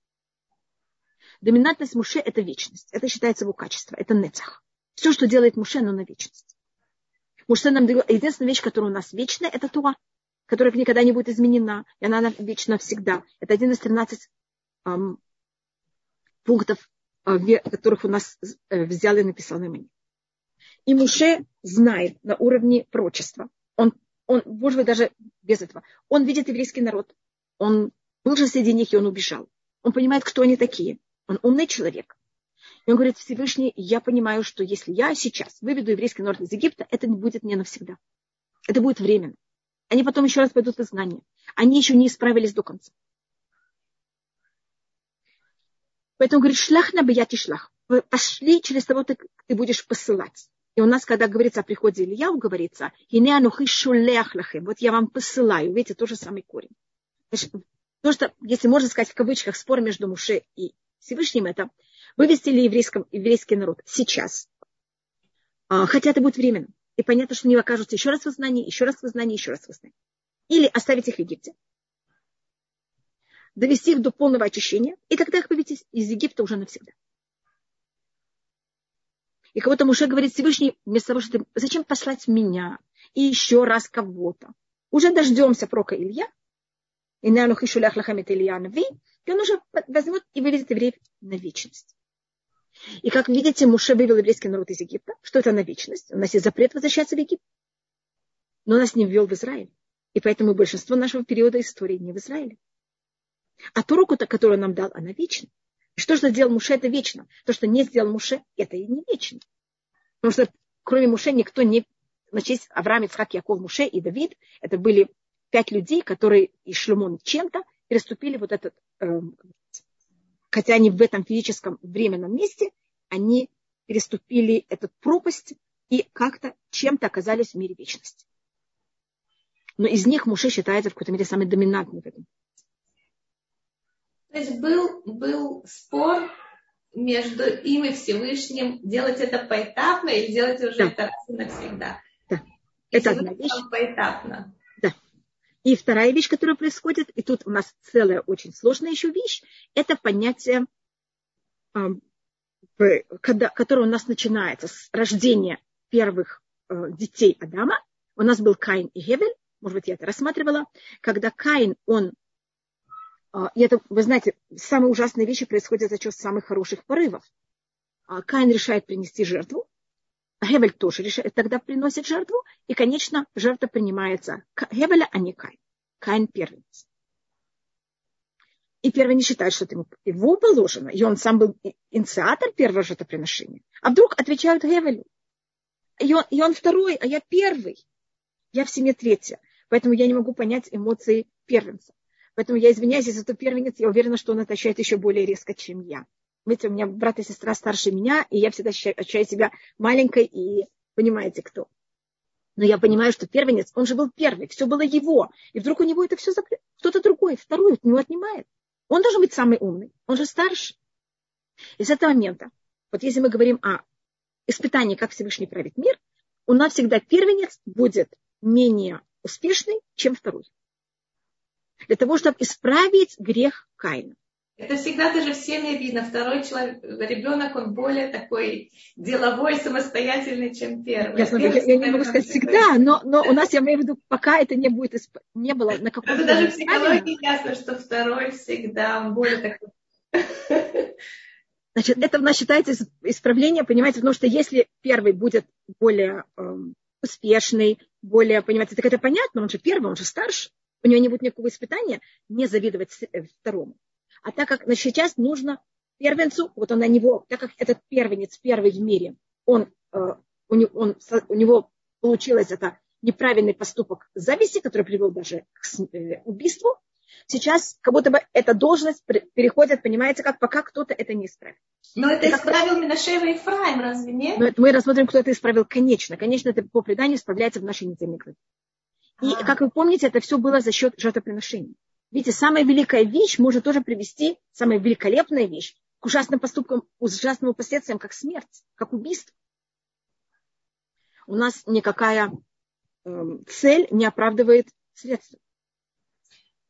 Доминантность Муше – это вечность. Это считается его качество. Это нецах. Все, что делает Муше, оно на вечность. Муше нам дает... Единственная вещь, которая у нас вечная, это Туа, которая никогда не будет изменена. И она вечна всегда. Это один из 13 эм, пунктов, э, которых у нас э, взял и написал на мне. И Муше знает на уровне прочества. Он, он, может быть, даже без этого. Он видит еврейский народ. Он был же среди них, и он убежал. Он понимает, кто они такие. Он умный человек. И он говорит, Всевышний, я понимаю, что если я сейчас выведу еврейский народ из Египта, это не будет не навсегда. Это будет временно. Они потом еще раз пойдут в изгнание. Они еще не исправились до конца. Поэтому говорит, шлах на бияти шлах. Пошли через того, ты, ты будешь посылать. И у нас, когда говорится о приходе Илья, говорится, вот я вам посылаю. Видите, тот же самый корень. То, что, если можно сказать в кавычках, спор между Муше и Всевышним это вывести ли еврейский, народ сейчас. А, хотя это будет временно. И понятно, что они окажутся еще раз в изгнании, еще раз в изгнании, еще раз в изгнании. Или оставить их в Египте. Довести их до полного очищения, и тогда их вывести из Египта уже навсегда. И кого-то Муше говорит Всевышний, вместо того, что ты, зачем послать меня и еще раз кого-то. Уже дождемся прока Илья, и Нанух Ишулях Лахамит Илья Нави, и он уже возьмет и выведет евреев на вечность. И как видите, Муше вывел еврейский народ из Египта. Что это на вечность? У нас есть запрет возвращаться в Египет. Но нас не ввел в Израиль. И поэтому большинство нашего периода истории не в Израиле. А ту руку, которую нам дал, она вечна. И что же сделал Муше, это вечно. То, что не сделал Муше, это и не вечно. Потому что кроме Муше никто не... Значит, Авраам, Ицхак, Яков, Муше и Давид, это были пять людей, которые и Шлюмон чем-то переступили вот этот, э, хотя они в этом физическом временном месте, они переступили эту пропасть и как-то чем-то оказались в мире вечности. Но из них Муше считается в какой-то мере самый доминантный в этом. То есть был, был спор между им и Всевышним, делать это поэтапно или делать уже да. это раз и навсегда. Да. Это одна вещь. Поэтапно. И вторая вещь, которая происходит, и тут у нас целая очень сложная еще вещь, это понятие, когда, которое у нас начинается с рождения первых э, детей Адама. У нас был Каин и Гевель, может быть, я это рассматривала, когда Каин, он, и это, вы знаете, самые ужасные вещи происходят за счет самых хороших порывов. А, Каин решает принести жертву, Гевель тоже решает, тогда приносит жертву, и, конечно, жертва принимается Гевеля, а не Кайн. Кайн первенец. и первый не считает, что это его положено, и он сам был инициатор первого жертвоприношения, а вдруг отвечают Гевелю. И он, и он второй, а я первый. Я в семье третья. Поэтому я не могу понять эмоции первенца. Поэтому я извиняюсь, если это первенец, я уверена, что он отвечает еще более резко, чем я. Видите, у меня брат и сестра старше меня, и я всегда ощущаю себя маленькой и понимаете кто. Но я понимаю, что первенец, он же был первый, все было его. И вдруг у него это все закрыто. Кто-то другой, второй от него отнимает. Он должен быть самый умный, он же старше. И с этого момента, вот если мы говорим о испытании, как Всевышний правит мир, у нас всегда первенец будет менее успешный, чем второй. Для того, чтобы исправить грех Каина. Это всегда даже в семье видно. Второй человек, ребенок, он более такой деловой, самостоятельный, чем первый. Я, смотрю, я, я не могу сказать всегда, но, но у нас, я имею в виду, пока это не будет, не было на каком-то... Это даже в психологии ясно, что второй всегда, он более такой... Значит, это у нас считается исправление, понимаете, потому что если первый будет более э, успешный, более, понимаете, так это понятно, он же первый, он же старше, у него не будет никакого испытания, не завидовать э, второму. А так как значит, сейчас нужно первенцу, вот он на него, так как этот первенец первый в мире, он, э, у, него, он, у него получилось это неправильный поступок зависти, который привел даже к э, убийству, сейчас как будто бы эта должность переходит, понимаете, как пока кто-то это не исправит. Но это как исправил Минашева и Фрайм, разве нет? Но мы рассмотрим, кто это исправил. Конечно, конечно, это по преданию исправляется в нашей недельной главе. И, а. как вы помните, это все было за счет жертвоприношений. Видите, самая великая вещь может тоже привести, самая великолепная вещь, к ужасным поступкам, к ужасным последствиям, как смерть, как убийство. У нас никакая э, цель не оправдывает средства.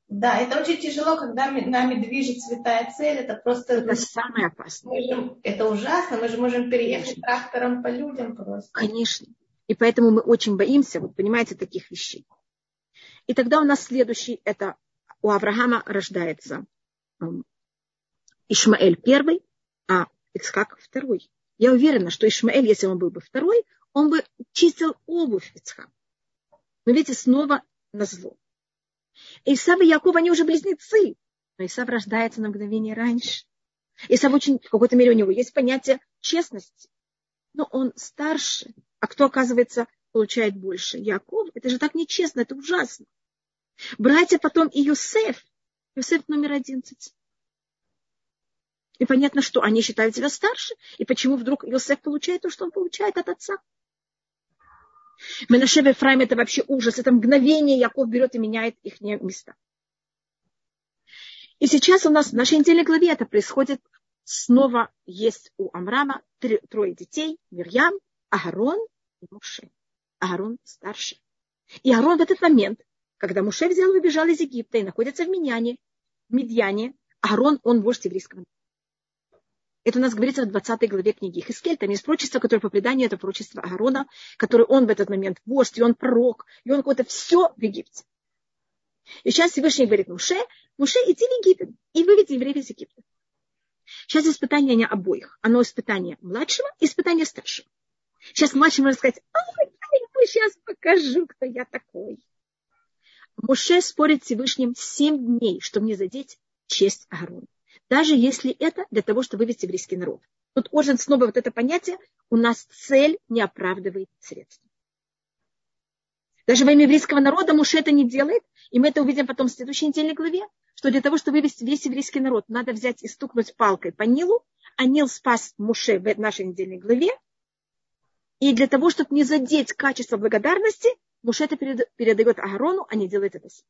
Да, это очень тяжело, когда нами движет святая цель. Это просто... Это самое опасное. Же, это ужасно. Мы же можем переехать Конечно. трактором по людям просто. Конечно. И поэтому мы очень боимся, вот понимаете, таких вещей. И тогда у нас следующий, это у Авраама рождается Ишмаэль первый, а Ицхак второй. Я уверена, что Ишмаэль, если он был бы второй, он бы чистил обувь Ицхака. Но видите, снова на зло. Исав и Яков, они уже близнецы. Но Исав рождается на мгновение раньше. Исав очень, в какой-то мере у него есть понятие честности. Но он старше. А кто, оказывается, получает больше? Яков. Это же так нечестно, это ужасно. Братья потом и Юсеф. Юсеф номер одиннадцать. И понятно, что они считают себя старше. И почему вдруг Юсеф получает то, что он получает от отца. Менаше Ефраим это вообще ужас. Это мгновение Яков берет и меняет их места. И сейчас у нас в нашей недельной главе это происходит. Снова есть у Амрама три, трое детей. Мирьям, Агарон и Муше. Агарон старший. И Аарон в этот момент, когда Муше взял и убежал из Египта и находится в Миньяне, в Медьяне, Аарон, он вождь еврейского это у нас говорится в 20 главе книги Хискель. Там есть прочество, которое по преданию это прочество Аарона, который он в этот момент вождь, и он пророк, и он какое-то все в Египте. И сейчас Всевышний говорит Муше, Муше, иди в Египет и выведи евреев из Египта. Сейчас испытание не обоих. Оно испытание младшего и испытание старшего. Сейчас младший может сказать, ой, я сейчас покажу, кто я такой. Муше спорит с Всевышним семь дней, чтобы не задеть честь Аарона даже если это для того, чтобы вывести еврейский народ. Тут очень снова вот это понятие, у нас цель не оправдывает средства. Даже во имя еврейского народа Муше это не делает, и мы это увидим потом в следующей недельной главе, что для того, чтобы вывести весь еврейский народ, надо взять и стукнуть палкой по Нилу, а Нил спас Муше в нашей недельной главе, и для того, чтобы не задеть качество благодарности, Муше это передает Агарону, а не делает это сам.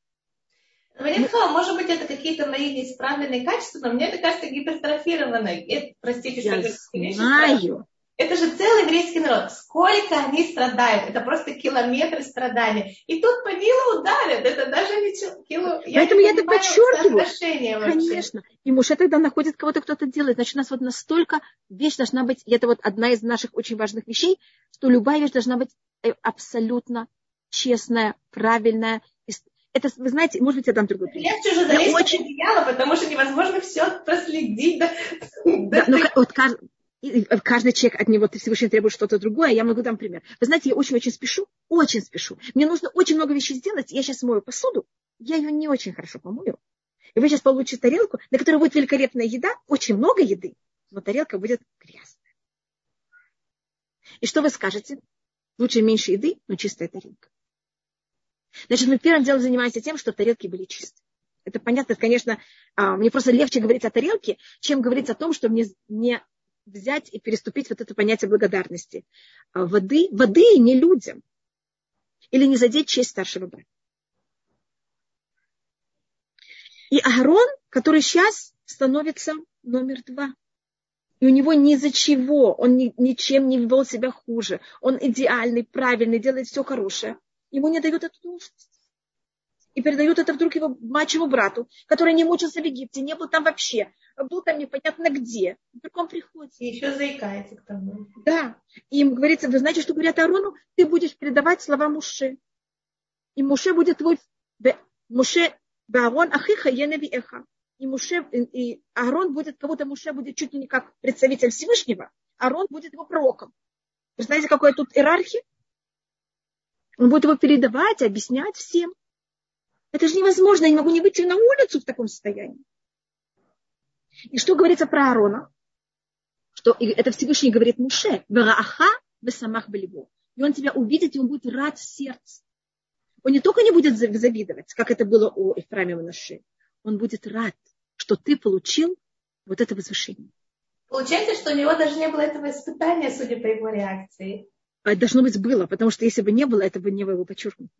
Вариант, может быть, это какие-то мои неисправленные качества, но мне это кажется гипертрофированной. Это, простите, что я знаю. Это же целый еврейский народ. Сколько они страдают. Это просто километры страданий. И тут по Нилу ударят. Это даже не кило... Поэтому я, я это подчеркиваю. Конечно. И Муше тогда находит кого-то, кто-то делает. Значит, у нас вот настолько вещь должна быть, и это вот одна из наших очень важных вещей, что любая вещь должна быть э, абсолютно честная, правильная, это, вы знаете, может быть, я дам другой пример. Легче уже залезть очень... одеяло, потому что невозможно все проследить. Да, да, но вот каждый, каждый человек от него Всевышний требует что-то другое, я могу дам пример. Вы знаете, я очень-очень спешу, очень спешу. Мне нужно очень много вещей сделать, я сейчас мою посуду, я ее не очень хорошо помою. И вы сейчас получите тарелку, на которой будет великолепная еда, очень много еды, но тарелка будет грязная. И что вы скажете? Лучше меньше еды, но чистая тарелка. Значит, мы первым делом занимаемся тем, что тарелки были чистые. Это понятно, конечно, а, мне просто легче говорить о тарелке, чем говорить о том, что мне не взять и переступить вот это понятие благодарности. А, воды, воды не людям. Или не задеть честь старшего брата. И Аарон, который сейчас становится номер два. И у него ни за чего, он ни, ничем не вел себя хуже. Он идеальный, правильный, делает все хорошее. Ему не дают эту должность. И передают это вдруг его мачьему брату, который не мучился в Египте, не был там вообще, был там непонятно где. Вдруг он приходит. И еще заикается к тому. Да. И им говорится, вы знаете, что говорят Арону? Ты будешь передавать слова Муше. И Муше будет твой... Муше Баарон Ахиха Еневи Эха. И, Муше, и Аарон будет, кого-то Муше будет чуть ли не как представитель Всевышнего, Аарон будет его пророком. Вы знаете, какая тут иерархия? Он будет его передавать, объяснять всем. Это же невозможно, я не могу не выйти на улицу в таком состоянии. И что говорится про Аарона? Что это Всевышний говорит Муше, Верааха самах болеву. И он тебя увидит, и он будет рад в сердце. Он не только не будет завидовать, как это было у Ефрама Манаши, он будет рад, что ты получил вот это возвышение. Получается, что у него даже не было этого испытания, судя по его реакции. А должно быть было, потому что если бы не было, это бы не было подчеркнуто.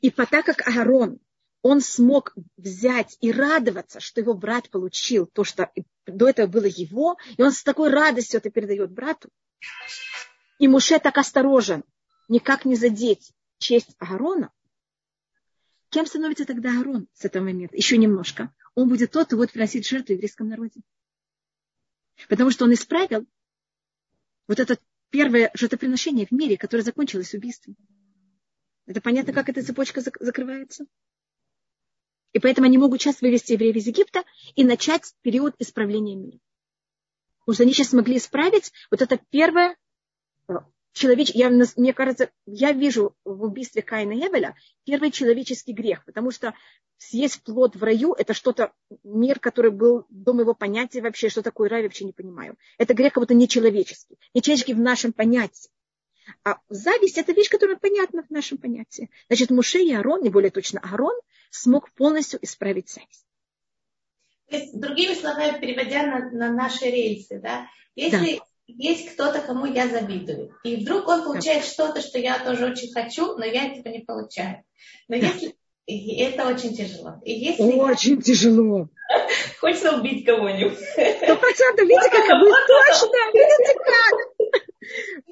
И так как Аарон, он смог взять и радоваться, что его брат получил то, что до этого было его, и он с такой радостью это передает брату. И Муше так осторожен, никак не задеть честь Аарона, Кем становится тогда Аарон с этого момента? Еще немножко. Он будет тот, кто будет приносить жертву в еврейском народе. Потому что он исправил вот это первое жертвоприношение в мире, которое закончилось убийством. Это понятно, как эта цепочка закрывается? И поэтому они могут сейчас вывести евреев из Египта и начать период исправления мира. Потому что они сейчас смогли исправить вот это первое человеч... я, мне кажется, я вижу в убийстве Каина и Эвеля первый человеческий грех, потому что съесть плод в раю – это что-то, мир, который был до моего понятия вообще, что такое рай, вообще не понимаю. Это грех как будто нечеловеческий, нечеловеческий в нашем понятии. А зависть – это вещь, которая понятна в нашем понятии. Значит, Муше и Арон, не более точно Арон, смог полностью исправить зависть. То есть, другими словами, переводя на, на наши рельсы, да, если да есть кто-то, кому я завидую. И вдруг он получает что-то, что я тоже очень хочу, но я этого не получаю. Но если... И это очень тяжело. И если... Очень тяжело. Хочется убить кого-нибудь. Сто процентов, видите, как вы точно, видите, как.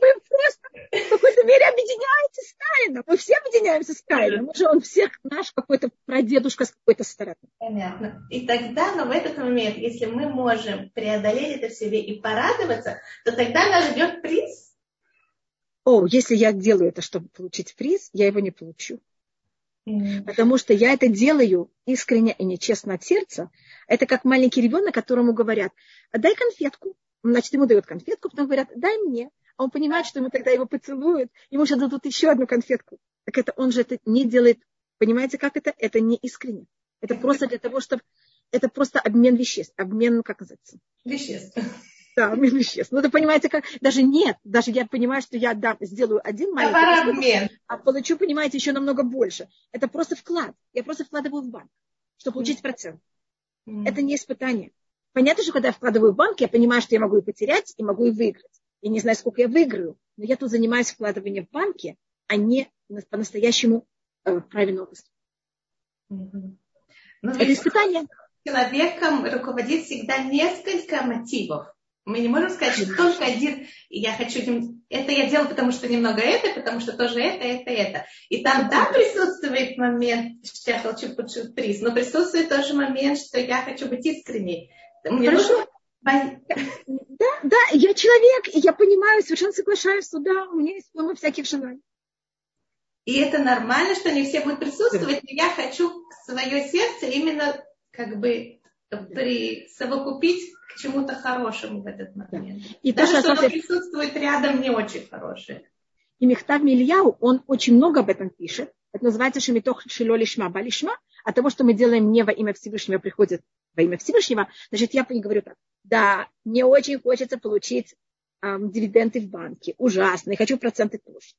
Мы просто в какой-то мере объединяетесь с Каином. Мы все объединяемся с Каином. Уже он всех наш какой-то прадедушка с какой-то стороны. Понятно. И тогда, но в этот момент, если мы можем преодолеть это в себе и порадоваться, то тогда нас ждет приз. О, если я делаю это, чтобы получить приз, я его не получу. Потому что я это делаю искренне и нечестно от сердца. Это как маленький ребенок, которому говорят, дай конфетку. Значит, ему дают конфетку, потом говорят, дай мне а он понимает, что ему тогда его поцелуют, ему сейчас дадут еще одну конфетку. Так это он же это не делает. Понимаете, как это? Это не искренне. Это просто для того, чтобы... Это просто обмен веществ. Обмен, как называется? Веществ. Да, обмен веществ. Ну, это понимаете, как... Даже нет. Даже я понимаю, что я дам, сделаю один маленький... обмен. А получу, понимаете, еще намного больше. Это просто вклад. Я просто вкладываю в банк, чтобы получить процент. Mm. Это не испытание. Понятно, что когда я вкладываю в банк, я понимаю, что я могу и потерять, и могу и выиграть я не знаю, сколько я выиграю, но я тут занимаюсь вкладыванием в банке, а не по-настоящему э, правильно область. Mm-hmm. Это испытание. Человеком руководит всегда несколько мотивов. Мы не можем сказать, что только один, я хочу, это я делаю, потому что немного это, потому что тоже это, это, это. И там, да, присутствует момент, что я хочу получить приз, но присутствует тоже момент, что я хочу быть искренней. Мне Хорошо. нужно да, да, я человек, и я понимаю, совершенно соглашаюсь, что да, у меня есть много всяких желаний. И это нормально, что не все будут присутствовать, но я хочу свое сердце именно как бы присовокупить к чему-то хорошему в этот момент. И Даже то, что оно присутствует рядом, не очень хорошее. И Мехтав Мильяу, он очень много об этом пишет. Это называется Шемитох Шило Лишма Балишма, от того, что мы делаем не во имя Всевышнего, приходит во имя Всевышнего, значит, я не говорю так, да, мне очень хочется получить эм, дивиденды в банке, ужасно, и хочу проценты тоже.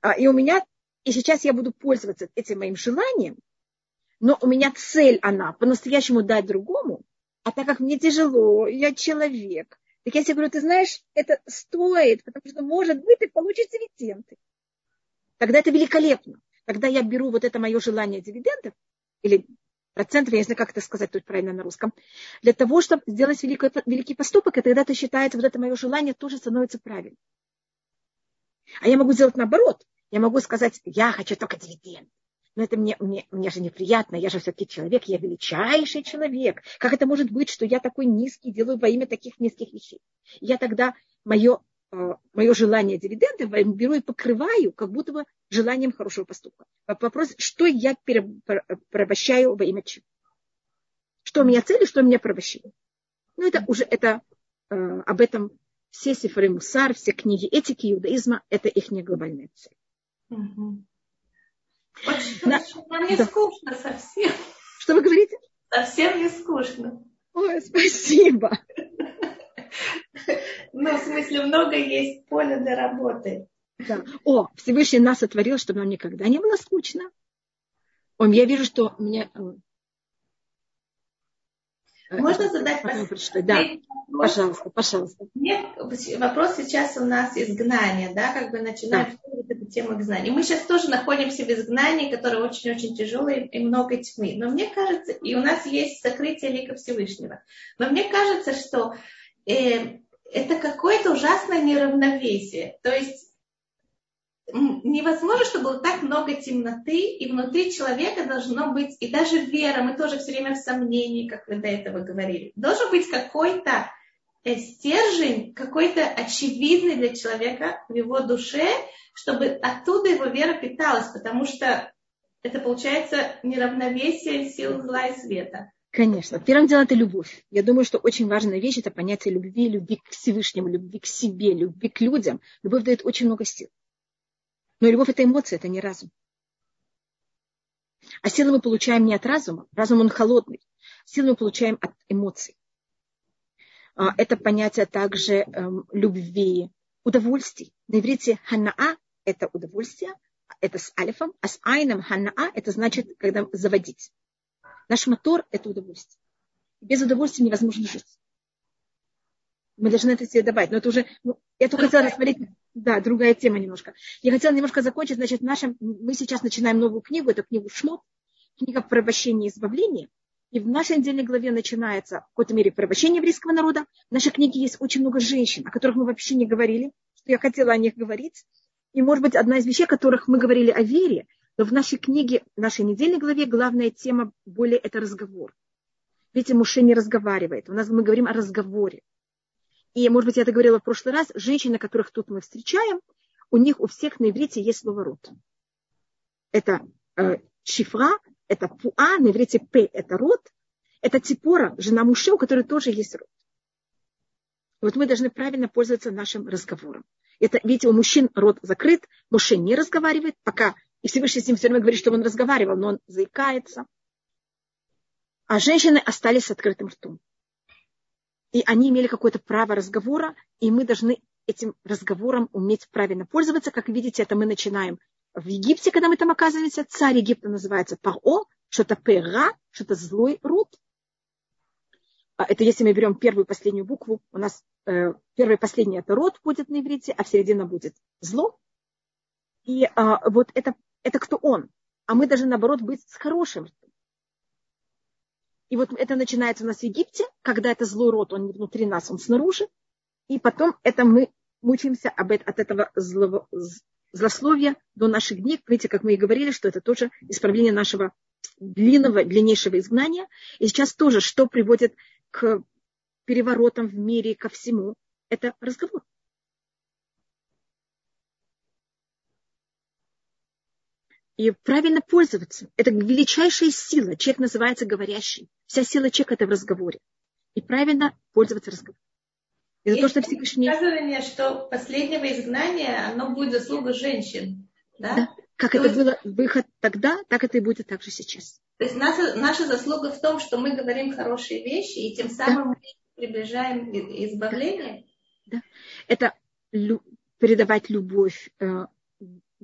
А, и у меня, и сейчас я буду пользоваться этим моим желанием, но у меня цель она по-настоящему дать другому, а так как мне тяжело, я человек, так я тебе говорю, ты знаешь, это стоит, потому что, может быть, ты получишь дивиденды. Тогда это великолепно. Тогда я беру вот это мое желание дивидендов, или процентов, я не знаю, как это сказать тут правильно на русском, для того, чтобы сделать великий, великий поступок, и тогда это считается, вот это мое желание тоже становится правильным. А я могу сделать наоборот. Я могу сказать, я хочу только дивиденд. Но это мне, мне, мне же неприятно, я же все-таки человек, я величайший человек. Как это может быть, что я такой низкий делаю во имя таких низких вещей? Я тогда мое, мое желание дивидендов беру и покрываю, как будто бы желанием хорошего поступка. Вопрос, что я порабощаю во имя чего? Что у меня цель и что у меня порабощение? Ну, это уже, это, э, об этом все сифры мусар, все книги этики иудаизма, это их не глобальная цель. Угу. Очень да. Нам не да. скучно совсем. Что вы говорите? Совсем не скучно. Ой, спасибо. Ну, в смысле, много есть поля для работы. Да. О, Всевышний нас сотворил, чтобы нам никогда не было скучно. О, я вижу, что у меня... Э, Можно задать вопрос? Да, пожалуйста, пожалуйста. Нет, вопрос сейчас у нас изгнание, да, как бы начинаем да. эту тему изгнания. Мы сейчас тоже находимся в изгнании, которое очень-очень тяжелое и много тьмы. Но мне кажется, и у нас есть сокрытие лика Всевышнего. Но мне кажется, что э, это какое-то ужасное неравновесие. То есть невозможно, чтобы было так много темноты, и внутри человека должно быть, и даже вера, мы тоже все время в сомнении, как вы до этого говорили, должен быть какой-то э, стержень, какой-то очевидный для человека в его душе, чтобы оттуда его вера питалась, потому что это получается неравновесие сил зла и света. Конечно. Первым делом это любовь. Я думаю, что очень важная вещь это понятие любви, любви к Всевышнему, любви к себе, любви к людям. Любовь дает очень много сил. Но любовь это эмоция, это не разум. А силы мы получаем не от разума. Разум он холодный. Силы мы получаем от эмоций. А, это понятие также эм, любви, удовольствий. На иврите ханаа – это удовольствие, это с алифом, а с айном ханаа – это значит, когда заводить. Наш мотор – это удовольствие. Без удовольствия невозможно жить. Мы должны это себе добавить. Но это уже, ну, я только хотела рассмотреть да, другая тема немножко. Я хотела немножко закончить. Значит, нашем, мы сейчас начинаем новую книгу, это книгу Шмот, книга про обощение и избавление. И в нашей недельной главе начинается, в какой-то мере, порабощение еврейского народа. В нашей книге есть очень много женщин, о которых мы вообще не говорили, что я хотела о них говорить. И, может быть, одна из вещей, о которых мы говорили о вере, но в нашей книге, в нашей недельной главе главная тема более это разговор. Видите, Муше не разговаривает. У нас мы говорим о разговоре. И, может быть, я это говорила в прошлый раз, женщины, которых тут мы встречаем, у них у всех на иврите есть слово рот. Это э, шифра, это пуа, на иврите п – это рот. Это типора, жена Муше, у которой тоже есть рот. вот мы должны правильно пользоваться нашим разговором. Это, видите, у мужчин рот закрыт, Муше не разговаривает, пока и Всевышний с ним все время говорит, что он разговаривал, но он заикается. А женщины остались с открытым ртом и они имели какое-то право разговора, и мы должны этим разговором уметь правильно пользоваться. Как видите, это мы начинаем в Египте, когда мы там оказываемся. Царь Египта называется Паро, что-то Пера, что-то злой род. А это если мы берем первую и последнюю букву, у нас э, первая и последняя это род будет на иврите, а в середине будет зло. И а, вот это, это кто он. А мы должны, наоборот, быть с хорошим и вот это начинается у нас в Египте, когда это злой род, он не внутри нас, он снаружи. И потом это мы мучаемся об, от этого злого, злословия до наших дней. Видите, как мы и говорили, что это тоже исправление нашего длинного, длиннейшего изгнания. И сейчас тоже, что приводит к переворотам в мире, ко всему, это разговор. И правильно пользоваться. Это величайшая сила. Человек называется говорящий. Вся сила человека это в разговоре. И правильно пользоваться разговором. Это то, что Всевышний... Сказывание, что последнего изгнания, оно будет заслуга женщин. Да? да. Как то это есть... было выход тогда, так это и будет также сейчас. То есть наша, наша заслуга в том, что мы говорим хорошие вещи, и тем самым да. мы приближаем избавление. Да. Это лю- передавать любовь, э,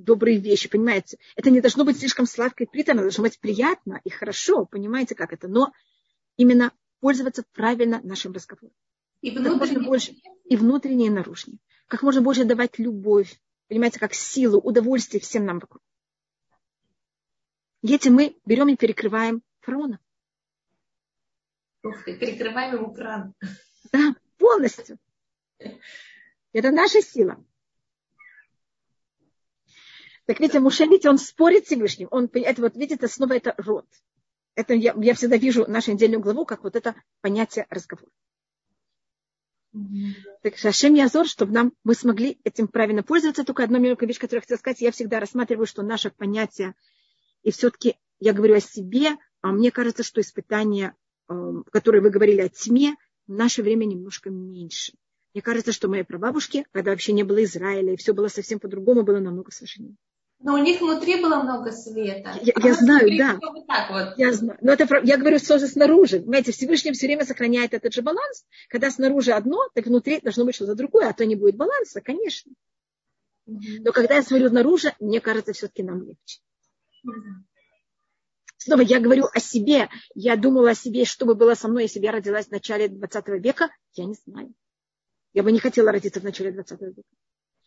добрые вещи, понимаете? Это не должно быть слишком сладко и приторно, должно быть приятно и хорошо, понимаете, как это? Но именно пользоваться правильно нашим разговором. И внутренне, больше, и внутренне, и наружнее. Как можно больше давать любовь, понимаете, как силу, удовольствие всем нам вокруг. И этим мы берем и перекрываем фараона. Ух ты, перекрываем ему кран. Да, полностью. Это наша сила. Так видите, Муше, видите, он спорит с Всевышним. Он, это вот, видите, снова это род. Это я, я всегда вижу нашу недельную главу, как вот это понятие разговора. Так Шашем Язор, чтобы нам, мы смогли этим правильно пользоваться. Только одна мелкая вещь, которую я хотела сказать, я всегда рассматриваю, что наше понятие, и все-таки я говорю о себе, а мне кажется, что испытания, эм, которые вы говорили о тьме, в наше время немножко меньше. Мне кажется, что моей прабабушке, когда вообще не было Израиля, и все было совсем по-другому, было намного сложнее. Но у них внутри было много света. Я, а я знаю, да. Вот вот. Я знаю. Но это, я говорю, что же снаружи. Понимаете, Всевышний все время сохраняет этот же баланс. Когда снаружи одно, так внутри должно быть что-то другое, а то не будет баланса, конечно. Но когда я смотрю наружу, мне кажется, все-таки нам легче. Снова я говорю о себе. Я думала о себе, что бы было со мной, если бы я родилась в начале 20 века. Я не знаю. Я бы не хотела родиться в начале 20 века.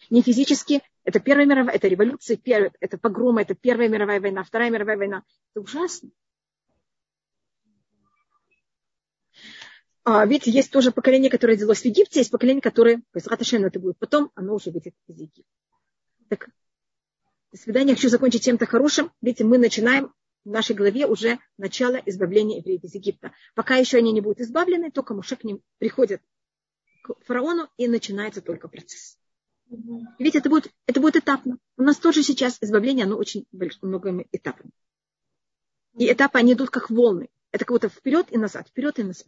Не физически. Это Первая мировая, это революция, первая, это погромы, это Первая мировая война, Вторая мировая война. Это ужасно. А, видите, есть тоже поколение, которое родилось в Египте, есть поколение, которое, Песраташен это будет потом, оно уже выйдет из Египта. Так, до свидания. Хочу закончить чем-то хорошим. Видите, мы начинаем в нашей голове уже начало избавления евреев из Египта. Пока еще они не будут избавлены, только Муше к ним приходит к фараону, и начинается только процесс. Ведь это будет, это будет этапно. У нас тоже сейчас избавление, оно очень много этапами. И этапы, они идут как волны. Это как будто вперед и назад, вперед и назад.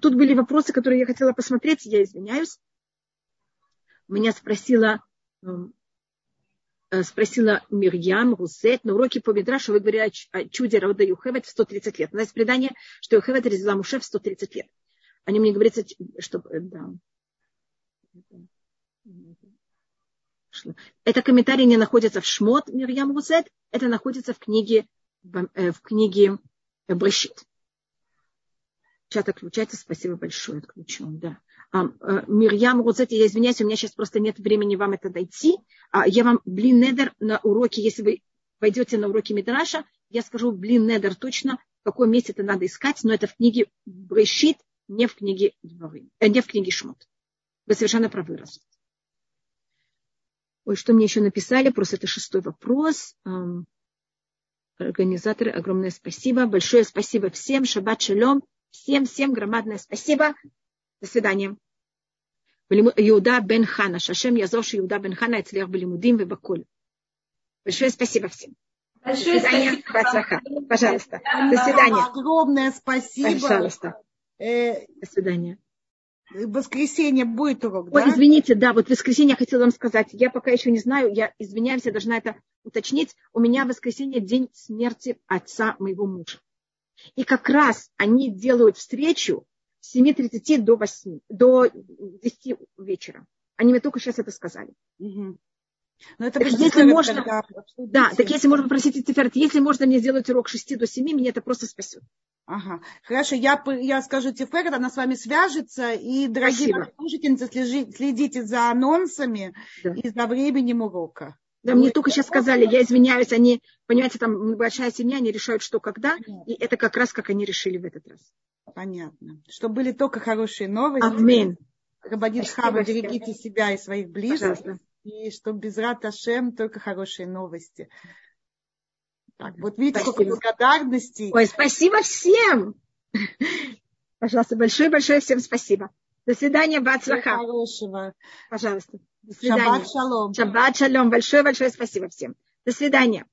Тут были вопросы, которые я хотела посмотреть, я извиняюсь. Меня спросила, эм, э, спросила Мирьям Русет на уроке по Мидрашу, вы говорили о чуде рода Юхевет в 130 лет. У нас есть предание, что Юхевет родила Муше в 130 лет. Они мне говорят, что... Э, да. Это комментарий не находится в Шмот Мирьям Русет, это находится в книге, э, в книге Брешит. Чат отключается, спасибо большое, отключен, да. А, э, Мирьям Рузет, я извиняюсь, у меня сейчас просто нет времени вам это дойти. А, я вам блин недер на уроке, если вы пойдете на уроки Мидраша, я скажу блин недер точно, в каком месте это надо искать, но это в книге Брешит, не в книге, э, не в книге Шмот. Вы совершенно правы, Расут. Ой, что мне еще написали? Просто это шестой вопрос. Организаторы, огромное спасибо. Большое спасибо всем. Шаббат шалом. Всем, всем громадное спасибо. До свидания. Иуда бен Хана. Шашем Язош Иуда бен Хана. Эцлех Балимудим Вебаколь. Большое спасибо всем. Большое До свидания. Спасибо. Пожалуйста. До свидания. Огромное спасибо. Пожалуйста. Э, До свидания воскресенье будет урок, да? Ой, извините, да, вот в воскресенье я хотела вам сказать. Я пока еще не знаю, я извиняюсь, я должна это уточнить. У меня в воскресенье день смерти отца моего мужа. И как раз они делают встречу с 7.30 до 8, до 10 вечера. Они мне только сейчас это сказали. Угу. Но это так если можно, да, так если можно попросить Тиферет, если можно мне сделать урок 6 до 7, меня это просто спасет. Ага. Хорошо, я, я скажу Тиферет, она с вами свяжется. И, дорогие слушательницы, следите за анонсами да. и за временем урока. Да, мне только сейчас сказали, я извиняюсь, они, понимаете, там большая семья, они решают, что когда, Понятно. и это как раз, как они решили в этот раз. Понятно. Что были только хорошие новости. Амин. Рабадит Хава, берегите себя и своих близких. Пожалуйста. И что без Раташем только хорошие новости. Так, вот видите, спасибо. сколько благодарности. Ой, спасибо всем. Пожалуйста, большое-большое всем спасибо. До свидания, Бацлаха. хорошего. Пожалуйста. До свидания. Шаббат шалом. Шаббат шалом. Большое-большое спасибо всем. До свидания.